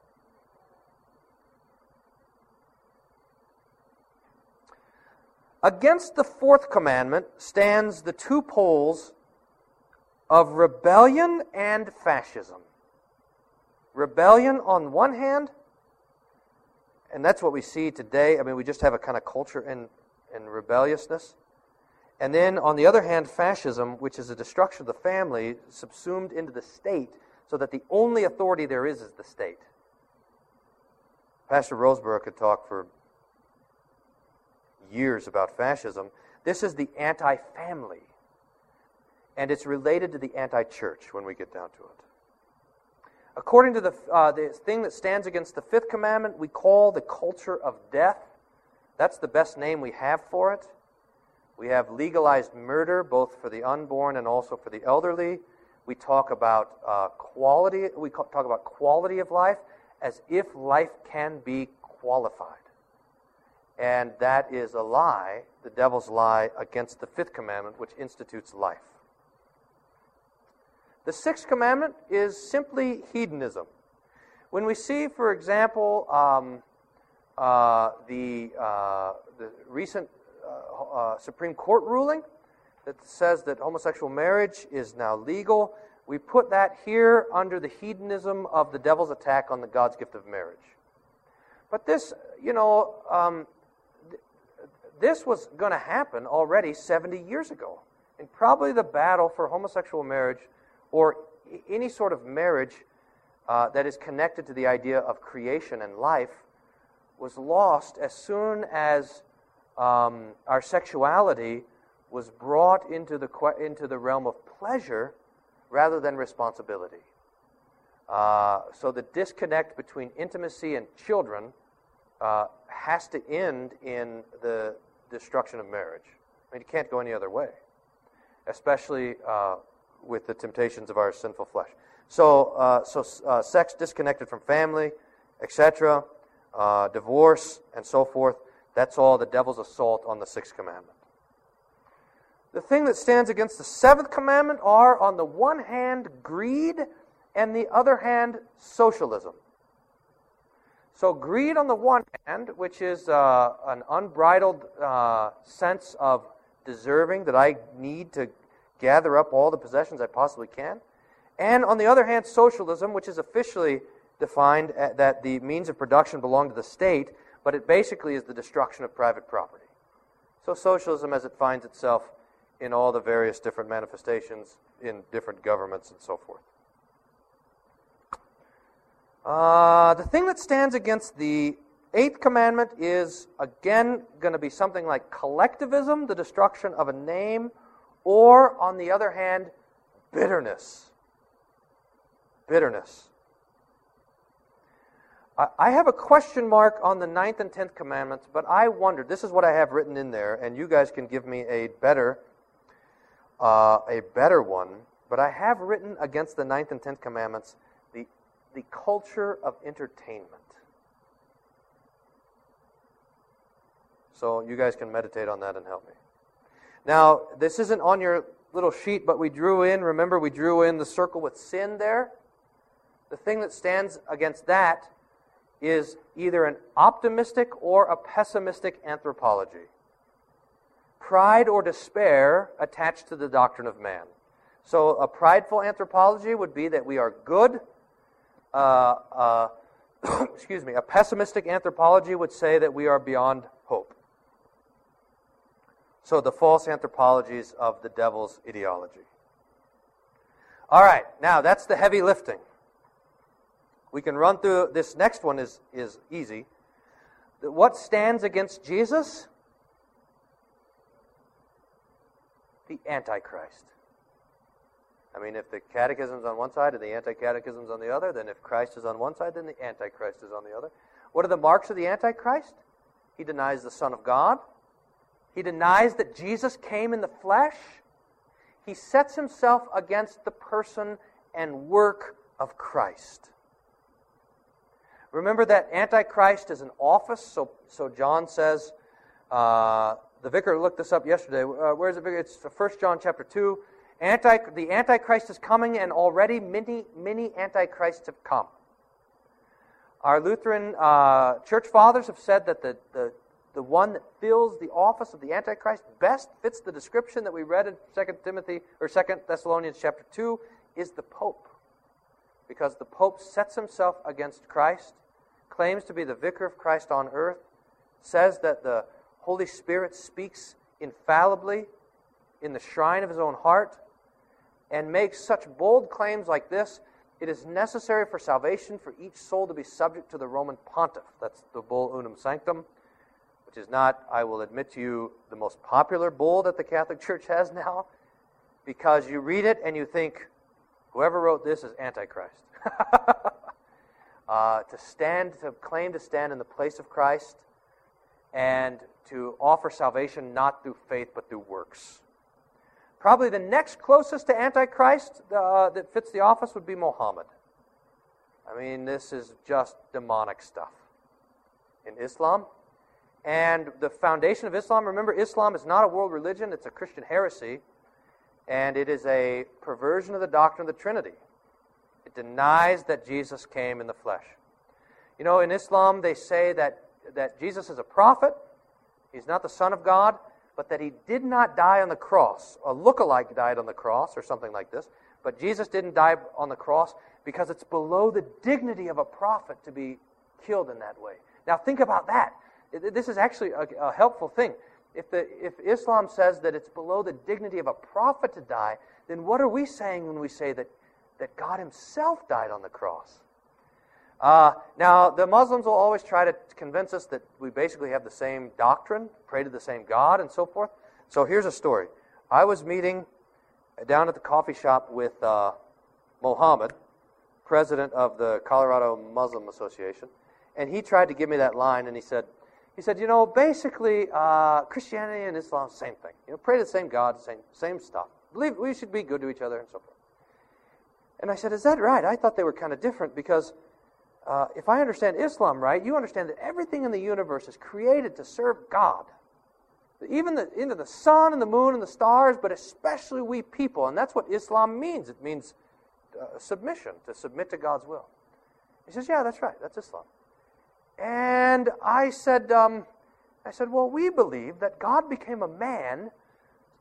Against the fourth commandment stands the two poles of rebellion and fascism. Rebellion on one hand, and that's what we see today. I mean, we just have a kind of culture in, in rebelliousness. And then, on the other hand, fascism, which is a destruction of the family, subsumed into the state, so that the only authority there is is the state. Pastor Rosebrough could talk for years about fascism. This is the anti family. And it's related to the anti church when we get down to it. According to the, uh, the thing that stands against the fifth commandment, we call the culture of death. That's the best name we have for it. We have legalized murder, both for the unborn and also for the elderly. We talk about uh, quality. We talk about quality of life as if life can be qualified, and that is a lie, the devil's lie against the fifth commandment, which institutes life. The sixth commandment is simply hedonism. When we see, for example, um, uh, the, uh, the recent uh, uh, Supreme Court ruling that says that homosexual marriage is now legal, we put that here under the hedonism of the devil's attack on the God's gift of marriage. But this, you know, um, th- this was going to happen already 70 years ago. And probably the battle for homosexual marriage or any sort of marriage uh, that is connected to the idea of creation and life was lost as soon as um, our sexuality was brought into the, into the realm of pleasure rather than responsibility. Uh, so the disconnect between intimacy and children uh, has to end in the destruction of marriage. I mean, it can't go any other way, especially uh, with the temptations of our sinful flesh. So, uh, so uh, sex disconnected from family, etc., uh, divorce, and so forth. That's all the devil's assault on the sixth commandment. The thing that stands against the seventh commandment are, on the one hand, greed, and the other hand, socialism. So, greed on the one hand, which is uh, an unbridled uh, sense of deserving that I need to gather up all the possessions I possibly can. And on the other hand, socialism, which is officially defined that the means of production belong to the state, but it basically is the destruction of private property. So, socialism, as it finds itself in all the various different manifestations in different governments and so forth. Uh, the thing that stands against the eighth commandment is, again, going to be something like collectivism, the destruction of a name, or, on the other hand, bitterness. Bitterness. I- have a question mark on the ninth and tenth commandments, but I wondered. This is what I have written in there, and you guys can give me a better, uh, a better one. But I have written against the ninth and tenth commandments the the culture of entertainment. So you guys can meditate on that and help me. Now, this isn't on your little sheet, but we drew in. Remember, we drew in the circle with sin there. The thing that stands against that is either an optimistic or a pessimistic anthropology. Pride or despair attached to the doctrine of man. So, a prideful anthropology would be that we are good. Uh, uh, excuse me. A pessimistic anthropology would say that we are beyond hope. So, the false anthropologies of the devil's ideology. All right, now that's the heavy lifting. We can run through this next one is, is easy. What stands against Jesus? The Antichrist. I mean, if the catechism's on one side and the anti-catechism's on the other, then if Christ is on one side, then the Antichrist is on the other. What are the marks of the Antichrist? He denies the Son of God. He denies that Jesus came in the flesh. He sets himself against the person and work of Christ. Remember that Antichrist is an office. So, so John says, uh, the vicar looked this up yesterday. Uh, where's it? It's 1 John chapter 2. Anti, the Antichrist is coming, and already many, many Antichrists have come. Our Lutheran uh, church fathers have said that the, the, the one that fills the office of the Antichrist best fits the description that we read in 2 Timothy or 2 Thessalonians chapter 2 is the Pope. Because the Pope sets himself against Christ, claims to be the vicar of Christ on earth, says that the Holy Spirit speaks infallibly in the shrine of his own heart, and makes such bold claims like this it is necessary for salvation for each soul to be subject to the Roman pontiff. That's the bull unam sanctam, which is not, I will admit to you, the most popular bull that the Catholic Church has now, because you read it and you think, whoever wrote this is Antichrist. uh, to stand, to claim to stand in the place of Christ, and to offer salvation not through faith but through works. Probably the next closest to Antichrist uh, that fits the office would be Mohammed. I mean, this is just demonic stuff in Islam. And the foundation of Islam, remember, Islam is not a world religion, it's a Christian heresy, and it is a perversion of the doctrine of the Trinity. It denies that Jesus came in the flesh. You know, in Islam, they say that, that Jesus is a prophet, he's not the Son of God, but that he did not die on the cross. A look-alike died on the cross, or something like this. But Jesus didn't die on the cross because it's below the dignity of a prophet to be killed in that way. Now, think about that. This is actually a, a helpful thing. If, the, if Islam says that it's below the dignity of a prophet to die, then what are we saying when we say that, that God Himself died on the cross? Uh, now, the Muslims will always try to convince us that we basically have the same doctrine, pray to the same God, and so forth. So here's a story. I was meeting down at the coffee shop with uh, Mohammed, president of the Colorado Muslim Association, and he tried to give me that line, and he said, he said, you know, basically, uh, Christianity and Islam, same thing. You know, pray to the same God, same same stuff. Believe we should be good to each other, and so forth. And I said, is that right? I thought they were kind of different because uh, if I understand Islam right, you understand that everything in the universe is created to serve God. Even the, even the sun and the moon and the stars, but especially we people. And that's what Islam means. It means uh, submission, to submit to God's will. He says, Yeah, that's right. That's Islam. And I said, um, I said, Well, we believe that God became a man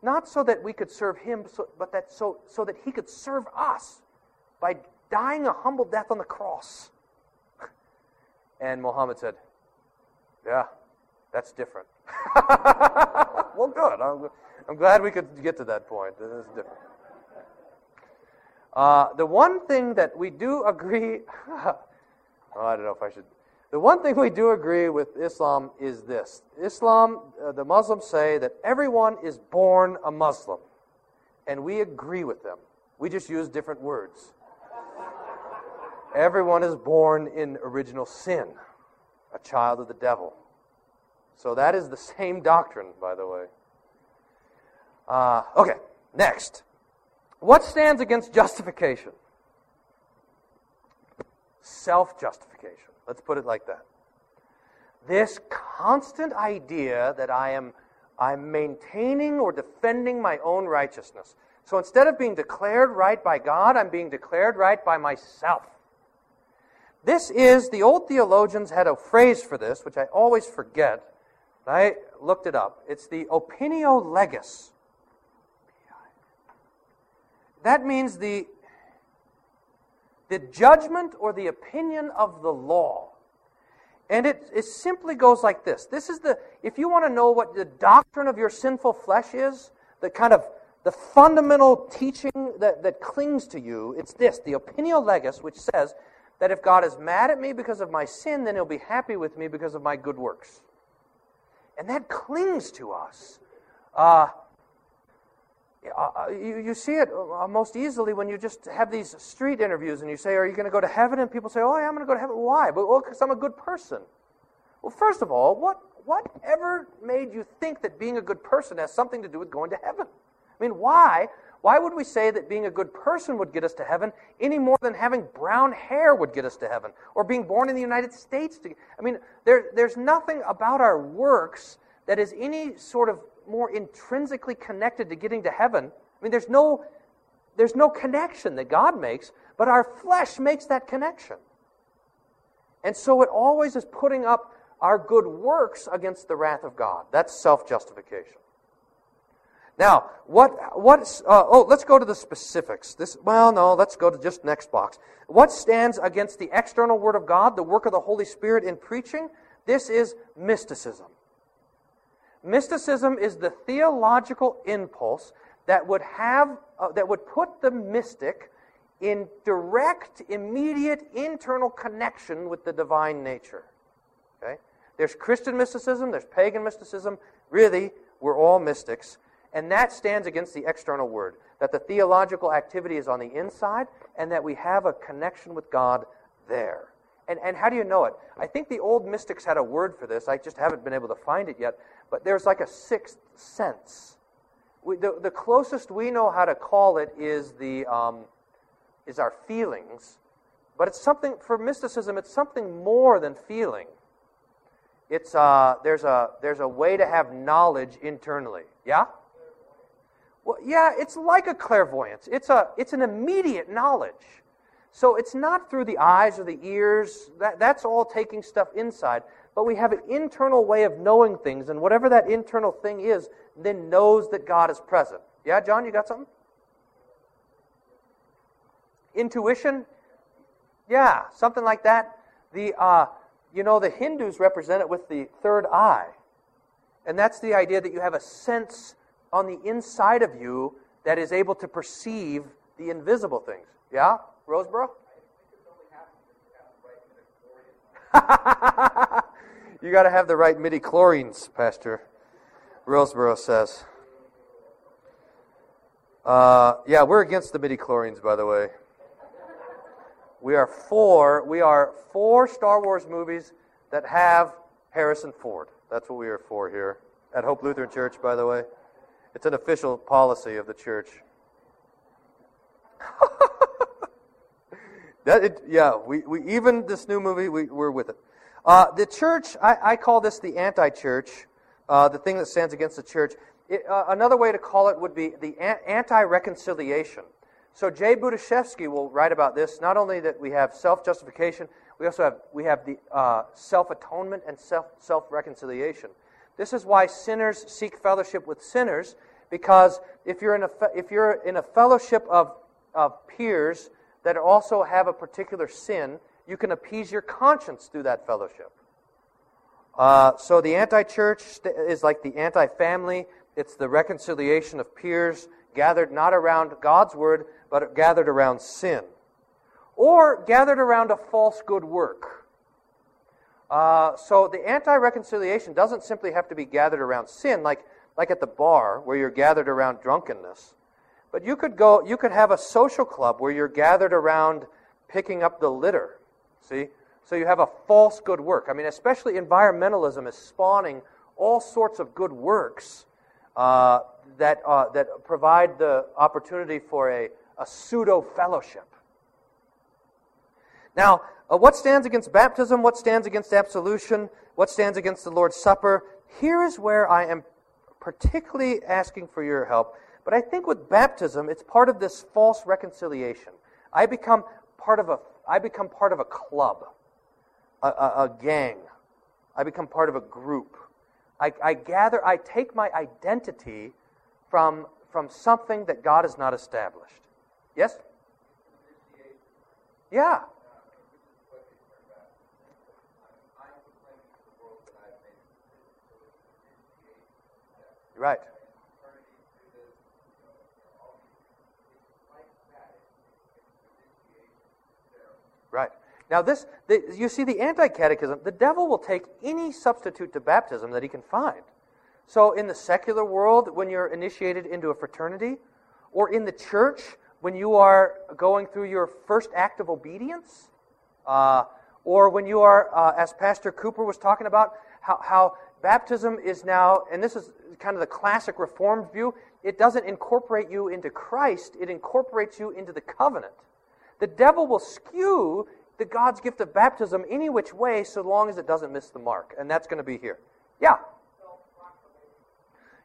not so that we could serve him, but that so, so that he could serve us by dying a humble death on the cross. And Muhammad said, Yeah, that's different. well, good. I'm, I'm, glad we could get to that point. This is different. Uh, the one thing that we do agree, Oh, I don't know if I should. The one thing we do agree with Islam is this Islam, uh, the Muslims say that everyone is born a Muslim. And we agree with them. We just use different words. everyone is born in original sin, a child of the devil. So that is the same doctrine, by the way. Uh, okay, next. What stands against justification? Self justification. Let's put it like that. This constant idea that I am I'm maintaining or defending my own righteousness. So instead of being declared right by God, I'm being declared right by myself. This is, the old theologians had a phrase for this, which I always forget. I looked it up. It's the opinio legis. That means the, the judgment or the opinion of the law. And it, it simply goes like this. This is the, if you want to know what the doctrine of your sinful flesh is, the kind of the fundamental teaching that, that clings to you, it's this the opinio legis, which says that if God is mad at me because of my sin, then he'll be happy with me because of my good works. And that clings to us. Uh, uh, uh, you, see it uh, most easily when you just have these street interviews and you say, Are you going to go to heaven? And people say, Oh, yeah, I'm going to go to heaven. Why? Well, because I'm a good person. Well, first of all, what, whatever made you think that being a good person has something to do with going to heaven? I mean, why? Why would we say that being a good person would get us to heaven any more than having brown hair would get us to heaven? Or being born in the United States? To, I mean, there, there's nothing about our works that is any sort of more intrinsically connected to getting to heaven. I mean, there's no, there's no connection that God makes, but our flesh makes that connection. And so it always is putting up our good works against the wrath of God. That's self justification. Now, what, what, uh, oh, let's go to the specifics. This, well, no, let's go to just next box. What stands against the external Word of God, the work of the Holy Spirit in preaching? This is mysticism. Mysticism is the theological impulse that would have uh, that would put the mystic in direct, immediate internal connection with the divine nature. Okay? There's Christian mysticism, there's pagan mysticism. Really, we're all mystics. And that stands against the external word. That the theological activity is on the inside and that we have a connection with God there. And, and how do you know it? I think the old mystics had a word for this. I just haven't been able to find it yet. But there's like a sixth sense. We, the, the closest we know how to call it is, the, um, is our feelings. But it's something, for mysticism, it's something more than feeling. It's, uh, there's, a, there's a way to have knowledge internally. Yeah? Well, yeah, it's like a clairvoyance. It's, a, it's an immediate knowledge. So it's not through the eyes or the ears. That, that's all taking stuff inside. But we have an internal way of knowing things, and whatever that internal thing is, then knows that God is present. Yeah, John, you got something? Intuition? Yeah, something like that. The, uh, you know, the Hindus represent it with the third eye. And that's the idea that you have a sense on the inside of you that is able to perceive the invisible things. Yeah? Rosebrough? you got to have the right midi-chlorians, Pastor Rosebrough says. Uh, yeah, we're against the midi-chlorians, by the way. We are for we are for Star Wars movies that have Harrison Ford. That's what we are for here at Hope Lutheran Church, by the way. It's an official policy of the church. That it, yeah, we, we even this new movie we, we're with it. Uh, the church, I, I, call this the anti-church, uh, the thing that stands against the church. It, uh, another way to call it would be the anti-reconciliation. So J. Budziszewski will write about this. Not only that we have self-justification, we also have we have the uh, self-atonement and self self-reconciliation. This is why sinners seek fellowship with sinners, because if you're in a if you're in a fellowship of of peers that also have a particular sin, you can appease your conscience through that fellowship. Uh, so the anti church is like the anti family, it's the reconciliation of peers gathered not around God's word, but gathered around sin. Or gathered around a false good work. Uh, so the anti-reconciliation doesn't simply have to be gathered around sin, like like at the bar where you're gathered around drunkenness. But you could go, you could have a social club where you're gathered around picking up the litter. See, so you have a false good work. I mean, especially environmentalism is spawning all sorts of good works uh, that uh, that provide the opportunity for a, a pseudo fellowship. Now, uh, what stands against baptism? What stands against absolution? What stands against the Lord's Supper? Here is where I am particularly asking for your help. But I think with baptism, it's part of this false reconciliation. I become part of a, I become part of a club, a, a, a gang. I become part of a group. I, I gather, I take my identity from, from something that God has not established. Yes? Yeah. Right. Right. Now, this, the, you see, the anti catechism, the devil will take any substitute to baptism that he can find. So, in the secular world, when you're initiated into a fraternity, or in the church, when you are going through your first act of obedience, uh, or when you are, uh, as Pastor Cooper was talking about, how, how baptism is now, and this is kind of the classic Reformed view, it doesn't incorporate you into Christ, it incorporates you into the covenant. The devil will skew the God's gift of baptism any which way so long as it doesn't miss the mark. And that's going to be here. Yeah.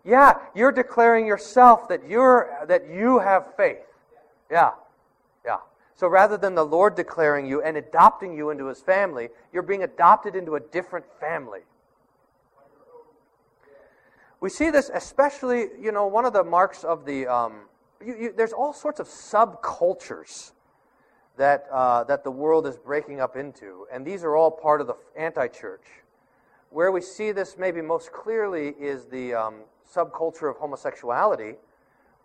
Yeah, you're declaring yourself that you're that you have faith. Yeah. Yeah. So rather than the Lord declaring you and adopting you into his family, you're being adopted into a different family. We see this especially, you know, one of the marks of the, um, you, you, there's all sorts of subcultures that, uh, that the world is breaking up into, and these are all part of the anti church. Where we see this maybe most clearly is the um, subculture of homosexuality,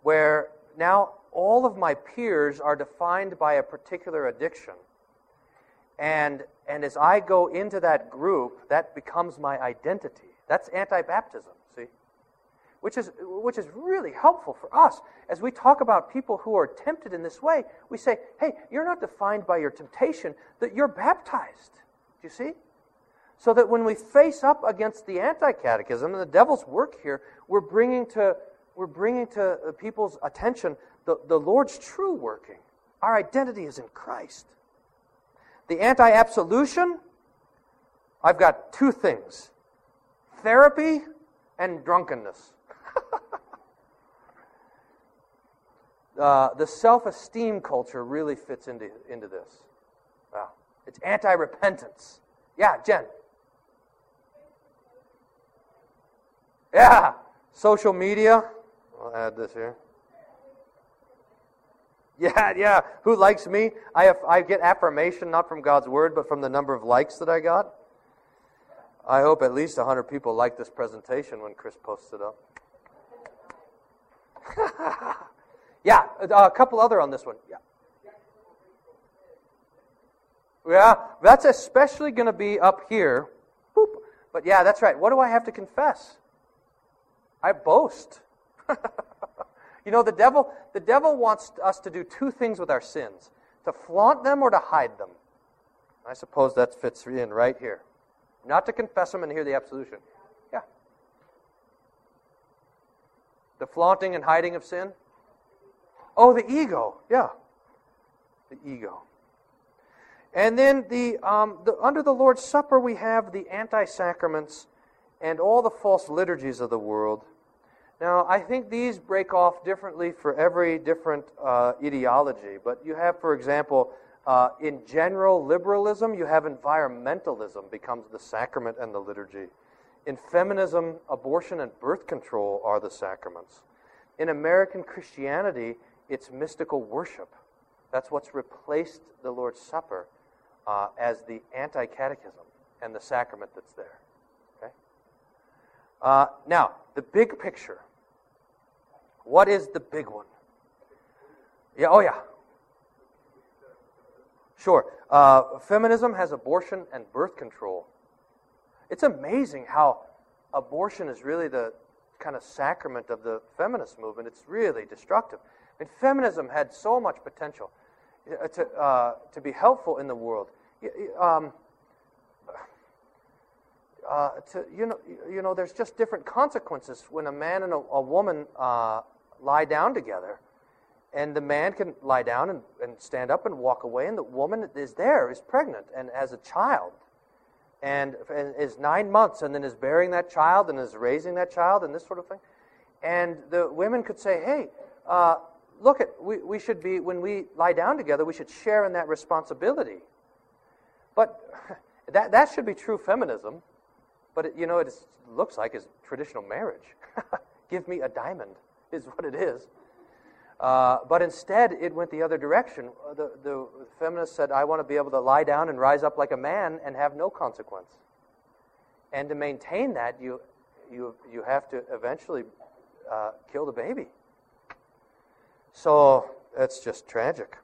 where now all of my peers are defined by a particular addiction. And, and as I go into that group, that becomes my identity. That's anti baptism which is, which is really helpful for us. As we talk about people who are tempted in this way, we say, hey, you're not defined by your temptation, that you're baptized. Do you see? So that when we face up against the anti catechism and the devil's work here, we're bringing to, we're bringing to people's attention the, the Lord's true working. Our identity is in Christ. The anti absolution, I've got two things therapy and drunkenness. Uh, the self esteem culture really fits into, into this. Wow. It's anti repentance. Yeah, Jen. Yeah, social media. I'll add this here. Yeah, yeah. Who likes me? I, have, I get affirmation not from God's word, but from the number of likes that I got. I hope at least 100 people like this presentation when Chris posts it up. yeah, uh, a couple other on this one. Yeah. Yeah, that's especially going to be up here. Boop. But yeah, that's right. What do I have to confess? I boast. you know, the devil, the devil wants us to do two things with our sins to flaunt them or to hide them. I suppose that fits in right here. Not to confess them and hear the absolution. Yeah. The flaunting and hiding of sin? Oh, the ego. Yeah. The ego. And then the, um, the, under the Lord's Supper, we have the anti sacraments and all the false liturgies of the world. Now, I think these break off differently for every different uh, ideology. But you have, for example, uh, in general liberalism, you have environmentalism becomes the sacrament and the liturgy. In feminism, abortion and birth control are the sacraments. In American Christianity, it's mystical worship. That's what's replaced the Lord's Supper uh, as the anti catechism and the sacrament that's there. Okay? Uh, now, the big picture. What is the big one? Yeah, oh, yeah. Sure. Uh, feminism has abortion and birth control It's amazing how abortion is really the kind of sacrament of the feminist movement. It's really destructive. Mean, feminism had so much potential uh, to, uh, to be helpful in the world. Um, uh, to, you, know, you know, there's just different consequences when a man and a, a woman uh, lie down together. And the man can lie down and, and stand up and walk away, and the woman is there, is pregnant, and has a child and, and is nine months and then is bearing that child and is raising that child and this sort of thing. And the women could say, hey, uh, look, at, we, we should be, when we lie down together, we should share in that responsibility. But that, that should be true feminism. But, it, you know, it is, looks like is traditional marriage. Give me a diamond, is what it is. Uh, but instead, it went the other direction. Uh, The, the feminist said, I want to be able to lie down and rise up like a man and have no consequence. And to maintain that, you, you, you have to eventually uh, kill the baby. So it's just tragic.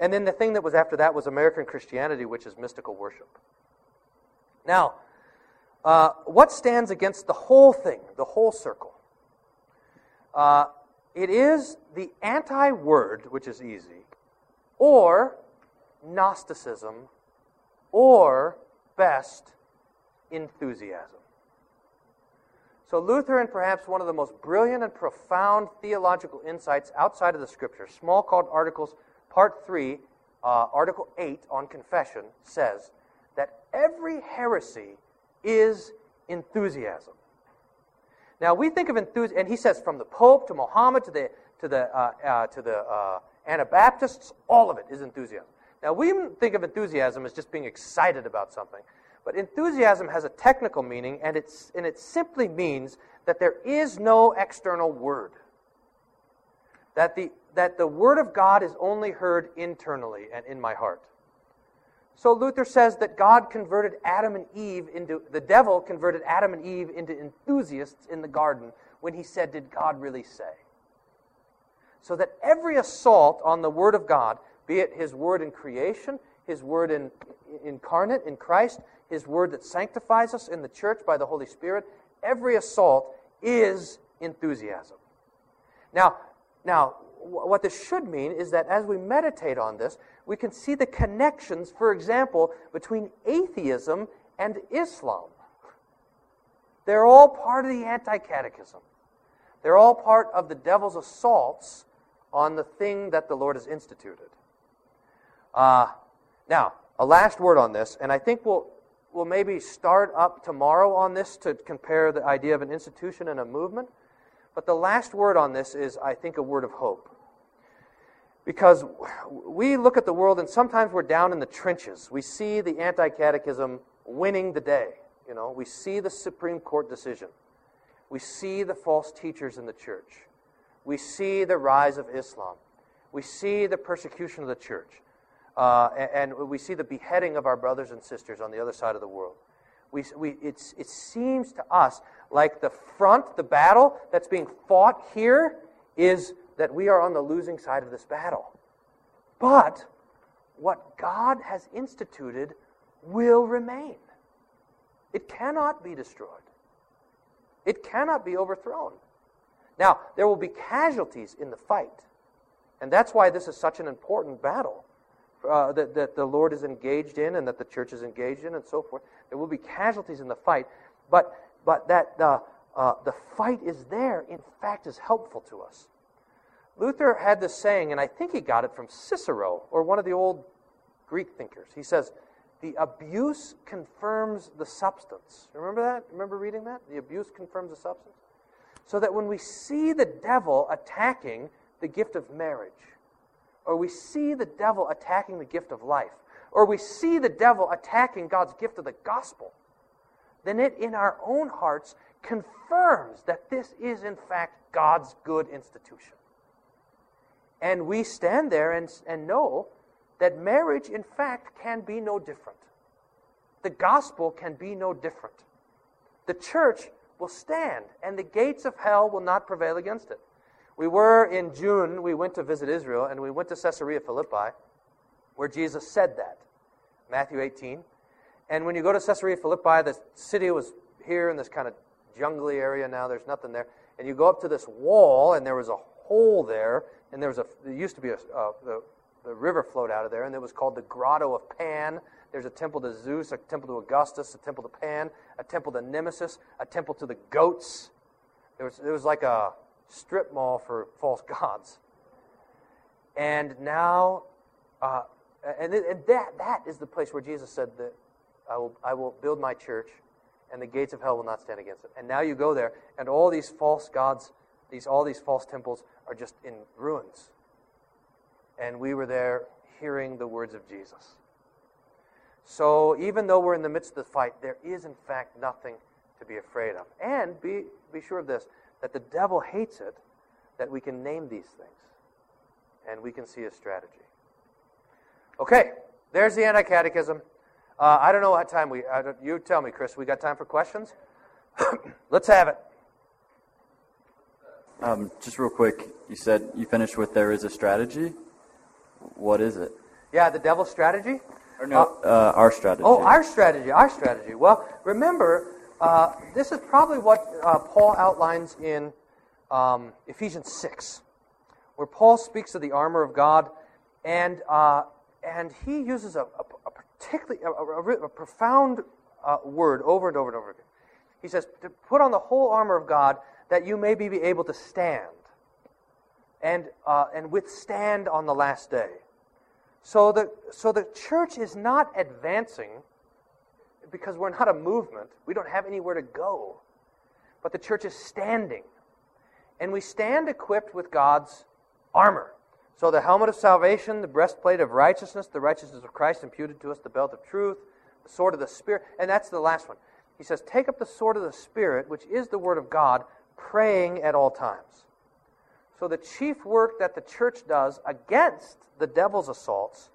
And then the thing that was after that was American Christianity, which is mystical worship. Now, uh, what stands against the whole thing, the whole circle? Uh, it is the anti word, which is easy, or Gnosticism, or best, enthusiasm. So, Luther, and perhaps one of the most brilliant and profound theological insights outside of the Scriptures, Smalcald articles, part 3, uh, article 8 on confession, says that every heresy is enthusiasm. Now we think of enthusiasm, and he says from the Pope to Muhammad to the to the uh, uh, to the uh, Anabaptists, all of it is enthusiasm. Now we think of enthusiasm as just being excited about something, but enthusiasm has a technical meaning, and it's and it simply means that there is no external word. That the that the word of God is only heard internally and in my heart. So Luther says that God converted Adam and Eve into, the devil converted Adam and Eve into enthusiasts in the garden when he said, Did God really say? So that every assault on the Word of God, be it His Word in creation, His Word in, incarnate in Christ, His Word that sanctifies us in the church by the Holy Spirit, every assault is enthusiasm. Now, now, what this should mean is that as we meditate on this, we can see the connections, for example, between atheism and Islam. They're all part of the anti catechism. They're all part of the devil's assaults on the thing that the Lord has instituted. Uh, now, a last word on this, and I think we'll, we'll maybe start up tomorrow on this to compare the idea of an institution and a movement. But the last word on this is, I think, a word of hope. Because we look at the world and sometimes we're down in the trenches. We see the anti catechism winning the day. You know, we see the Supreme Court decision. We see the false teachers in the church. We see the rise of Islam. We see the persecution of the church. Uh, and, and we see the beheading of our brothers and sisters on the other side of the world. We, we, it seems to us like the front, the battle that's being fought here, is that we are on the losing side of this battle. But what God has instituted will remain. It cannot be destroyed, it cannot be overthrown. Now, there will be casualties in the fight. And that's why this is such an important battle uh, that, that the Lord is engaged in and that the church is engaged in and so forth. There will be casualties in the fight, but, but that the, uh, the fight is there, in fact, is helpful to us. Luther had this saying, and I think he got it from Cicero or one of the old Greek thinkers. He says, The abuse confirms the substance. Remember that? Remember reading that? The abuse confirms the substance? So that when we see the devil attacking the gift of marriage, or we see the devil attacking the gift of life, or we see the devil attacking God's gift of the gospel, then it in our own hearts confirms that this is, in fact, God's good institution. And we stand there and, and know that marriage, in fact, can be no different. The gospel can be no different. The church will stand, and the gates of hell will not prevail against it. We were in June, we went to visit Israel, and we went to Caesarea Philippi, where Jesus said that. Matthew 18. and when you go to Caesarea Philippi, the city was here in this kind of jungly area now. There's nothing there. And you go up to this wall, and there was a hole there, and there was a. There used to be a the the river flowed out of there, and it was called the Grotto of Pan. There's a temple to Zeus, a temple to Augustus, a temple to Pan, a temple to Nemesis, a temple to the goats. There was, it was like a strip mall for false gods. And now, uh, and, and that, that is the place where Jesus said that I will, I will build my church, and the gates of hell will not stand against it. And now you go there, and all these false gods, these, all these false temples are just in ruins. And we were there hearing the words of Jesus. So even though we're in the midst of the fight, there is in fact nothing to be afraid of. And be, be sure of this that the devil hates it that we can name these things and we can see a strategy. Okay, there's the anti catechism. Uh, I don't know what time we. you tell me, Chris. We got time for questions? Let's have it. Um, just real quick, you said you finished with there is a strategy. What is it? Yeah, the devil's strategy. Or no, uh, our strategy. Oh, our strategy, our strategy. Well, remember, uh, this is probably what uh, Paul outlines in um, Ephesians 6, where Paul speaks of the armor of God, and, uh, and he uses a, a, a particularly a, a, profound uh, word over and over and over again. He says, to put on the whole armor of God that you may be able to stand and, uh, and withstand on the last day. So the, so the church is not advancing because we're not a movement. We don't have anywhere to go. But the church is standing. And we stand equipped with God's armor. So the helmet of salvation, the breastplate of righteousness, the righteousness of Christ imputed to us, the belt of truth, the sword of the Spirit. And that's the last one. He says, Take up the sword of the Spirit, which is the word of God, praying at all times. So the chief work that the church does against the devil's assaults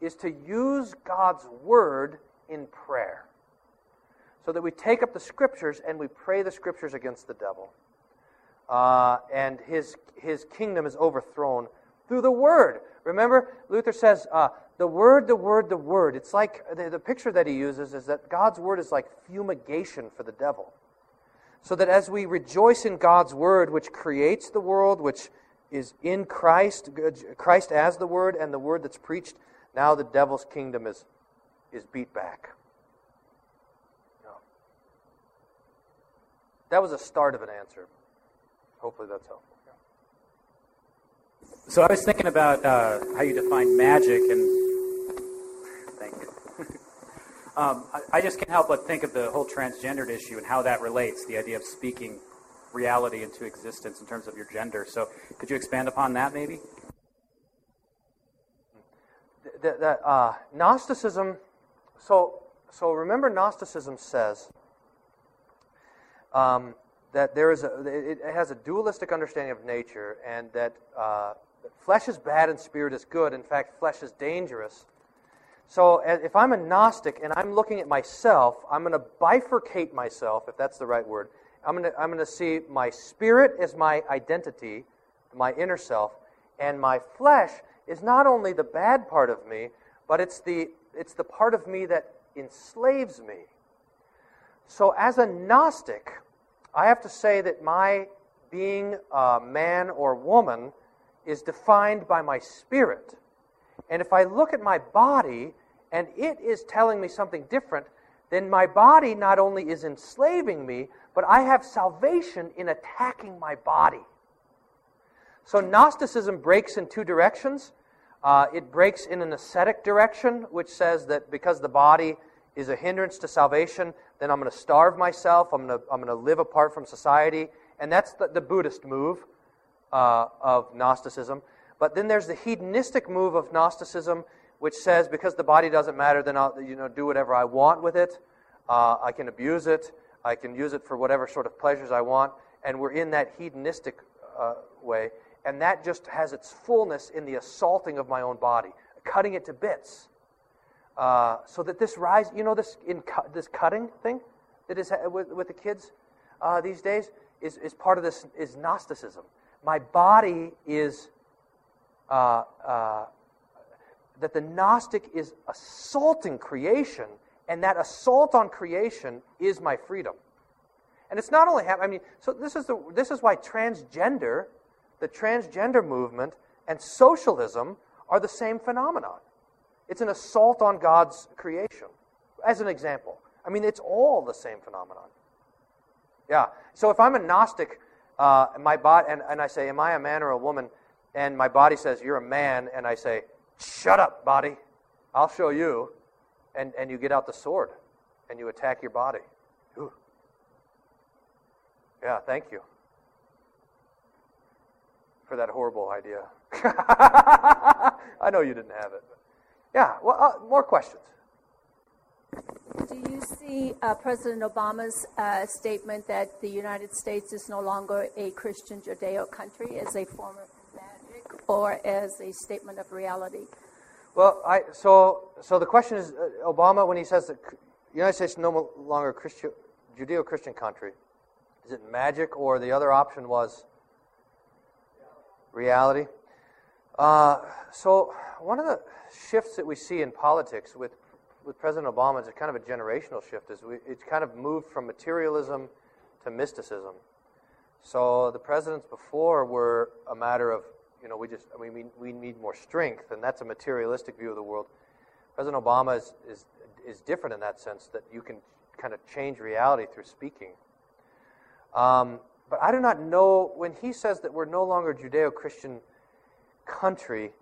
is to use God's word in prayer. So that we take up the scriptures and we pray the scriptures against the devil. Uh, and his, his kingdom is overthrown through the word. Remember, Luther says, uh, the word, the word, the word. It's like the, the picture that he uses is that God's word is like fumigation for the devil. So that as we rejoice in God's word, which creates the world, which is in Christ, Christ as the Word, and the Word that's preached, now the devil's kingdom is, is beat back. That was a start of an answer. Hopefully that's helpful. So I was thinking about uh, how you define magic, and thank you. um, I, I, just can't help but think of the whole transgendered issue and how that relates, the idea of speaking reality into existence in terms of your gender. So, could you expand upon that, maybe? The, uh, Gnosticism. So, so remember, Gnosticism says um, that there is a, it has a dualistic understanding of nature, and that uh, flesh is bad and spirit is good. In fact, flesh is dangerous. So, if I'm a Gnostic and I'm looking at myself, I'm going to bifurcate myself, if that's the right word, I'm going to I'm going to see my spirit as my identity, my inner self, and my flesh is not only the bad part of me, but it's the it's the part of me that enslaves me. So as a Gnostic, I have to say that my being a man or woman is defined by my spirit. And if I look at my body and it is telling me something different, then my body not only is enslaving me, but I have salvation in attacking my body. So Gnosticism breaks in two directions. Uh, it breaks in an ascetic direction, which says that because the body is a hindrance to salvation, then I'm going to starve myself, I'm going to, I'm going to live apart from society. And that's the, the Buddhist move uh, of Gnosticism. But then there's the hedonistic move of Gnosticism, which says because the body doesn't matter, then I'll you know, do whatever I want with it. Uh, I can abuse it. I can use it for whatever sort of pleasures I want. And we're in that hedonistic uh, way. And that just has its fullness in the assaulting of my own body, cutting it to bits. Uh, so that this rise, you know, this, in cu- this cutting thing that is with, with the kids uh, these days is, is part of this is Gnosticism. My body is, uh, uh that the Gnostic is assaulting creation And that assault on creation is my freedom. And it's not only happening, I mean, so this is, the, this is why transgender, the transgender movement, and socialism are the same phenomenon. It's an assault on God's creation, as an example. I mean, it's all the same phenomenon. Yeah. So if I'm a Gnostic, uh, my body, and, and I say, Am I a man or a woman? And my body says, You're a man. And I say, Shut up, body. I'll show you. And, and you get out the sword and you attack your body. Ooh. Yeah, thank you for that horrible idea. I know you didn't have it. Yeah, well, uh, more questions. Do you see uh, President Obama's uh, statement that the United States is no longer a Christian Judeo country as a form of magic or as a statement of reality? Well, I, so so the question is, uh, Obama when he says that the United States is no longer a Christian, Judeo-Christian country, is it magic or the other option was reality? Uh, so one of the shifts that we see in politics with with President Obama is kind of a generational shift. Is we, it's kind of moved from materialism to mysticism. So the presidents before were a matter of you know we just I mean we, we need more strength, and that's a materialistic view of the world. President Obama is, is is different in that sense that you can kind of change reality through speaking. Um, but I do not know when he says that we're no longer Judeo-Christian country.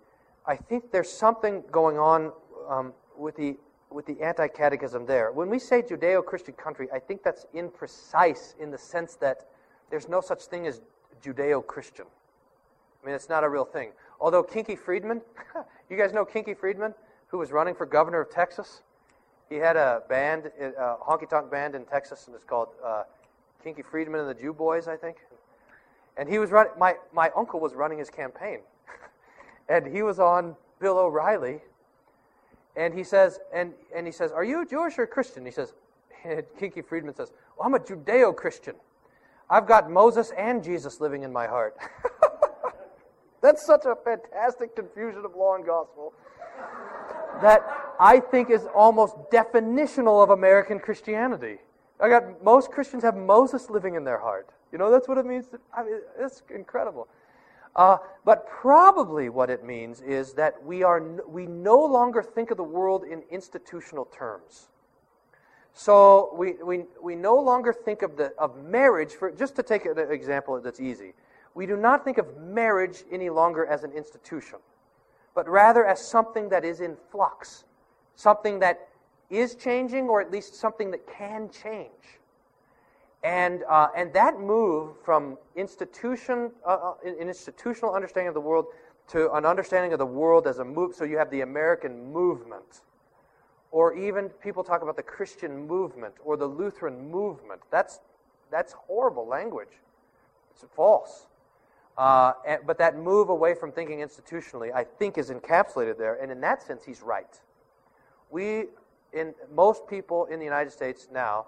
I think there's something going on um, with the with the anti-catechism there. When we say Judeo-Christian country, I think that's imprecise in the sense that there's no such thing as Judeo-Christian. I mean, it's not a real thing. Although Kinky Friedman, you guys know Kinky Friedman, who was running for governor of Texas. He had a band, a honky tonk band in Texas, and it's called uh, Kinky Friedman and the Jew Boys, I think. And he was running. My my uncle was running his campaign, and he was on Bill O'Reilly and he says, and, and he says, Are you Jewish or Christian? He says, Kinky Friedman says, well, I'm a Judeo Christian. I've got Moses and Jesus living in my heart. That's such a fantastic confusion of law and gospel that I think is almost definitional of American Christianity. I got most Christians have Moses living in their heart. You know, that's what it means. To, I mean, it's incredible. Uh, but probably what it means is that we, are, we no longer think of the world in institutional terms. So we, we, we no longer think of, the, of marriage, for, just to take an example that's easy, we do not think of marriage any longer as an institution, but rather as something that is in flux, something that is changing, or at least something that can change. And, uh, and that move from institution, uh, uh an institutional understanding of the world to an understanding of the world as a move, so you have the American movement, or even people talk about the Christian movement or the Lutheran movement. That's, that's horrible language. It's false. Uh, and, but that move away from thinking institutionally, I think, is encapsulated there. And in that sense, he's right. We, in most people in the United States now,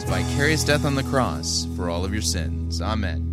his vicarious death on the cross for all of your sins. Amen.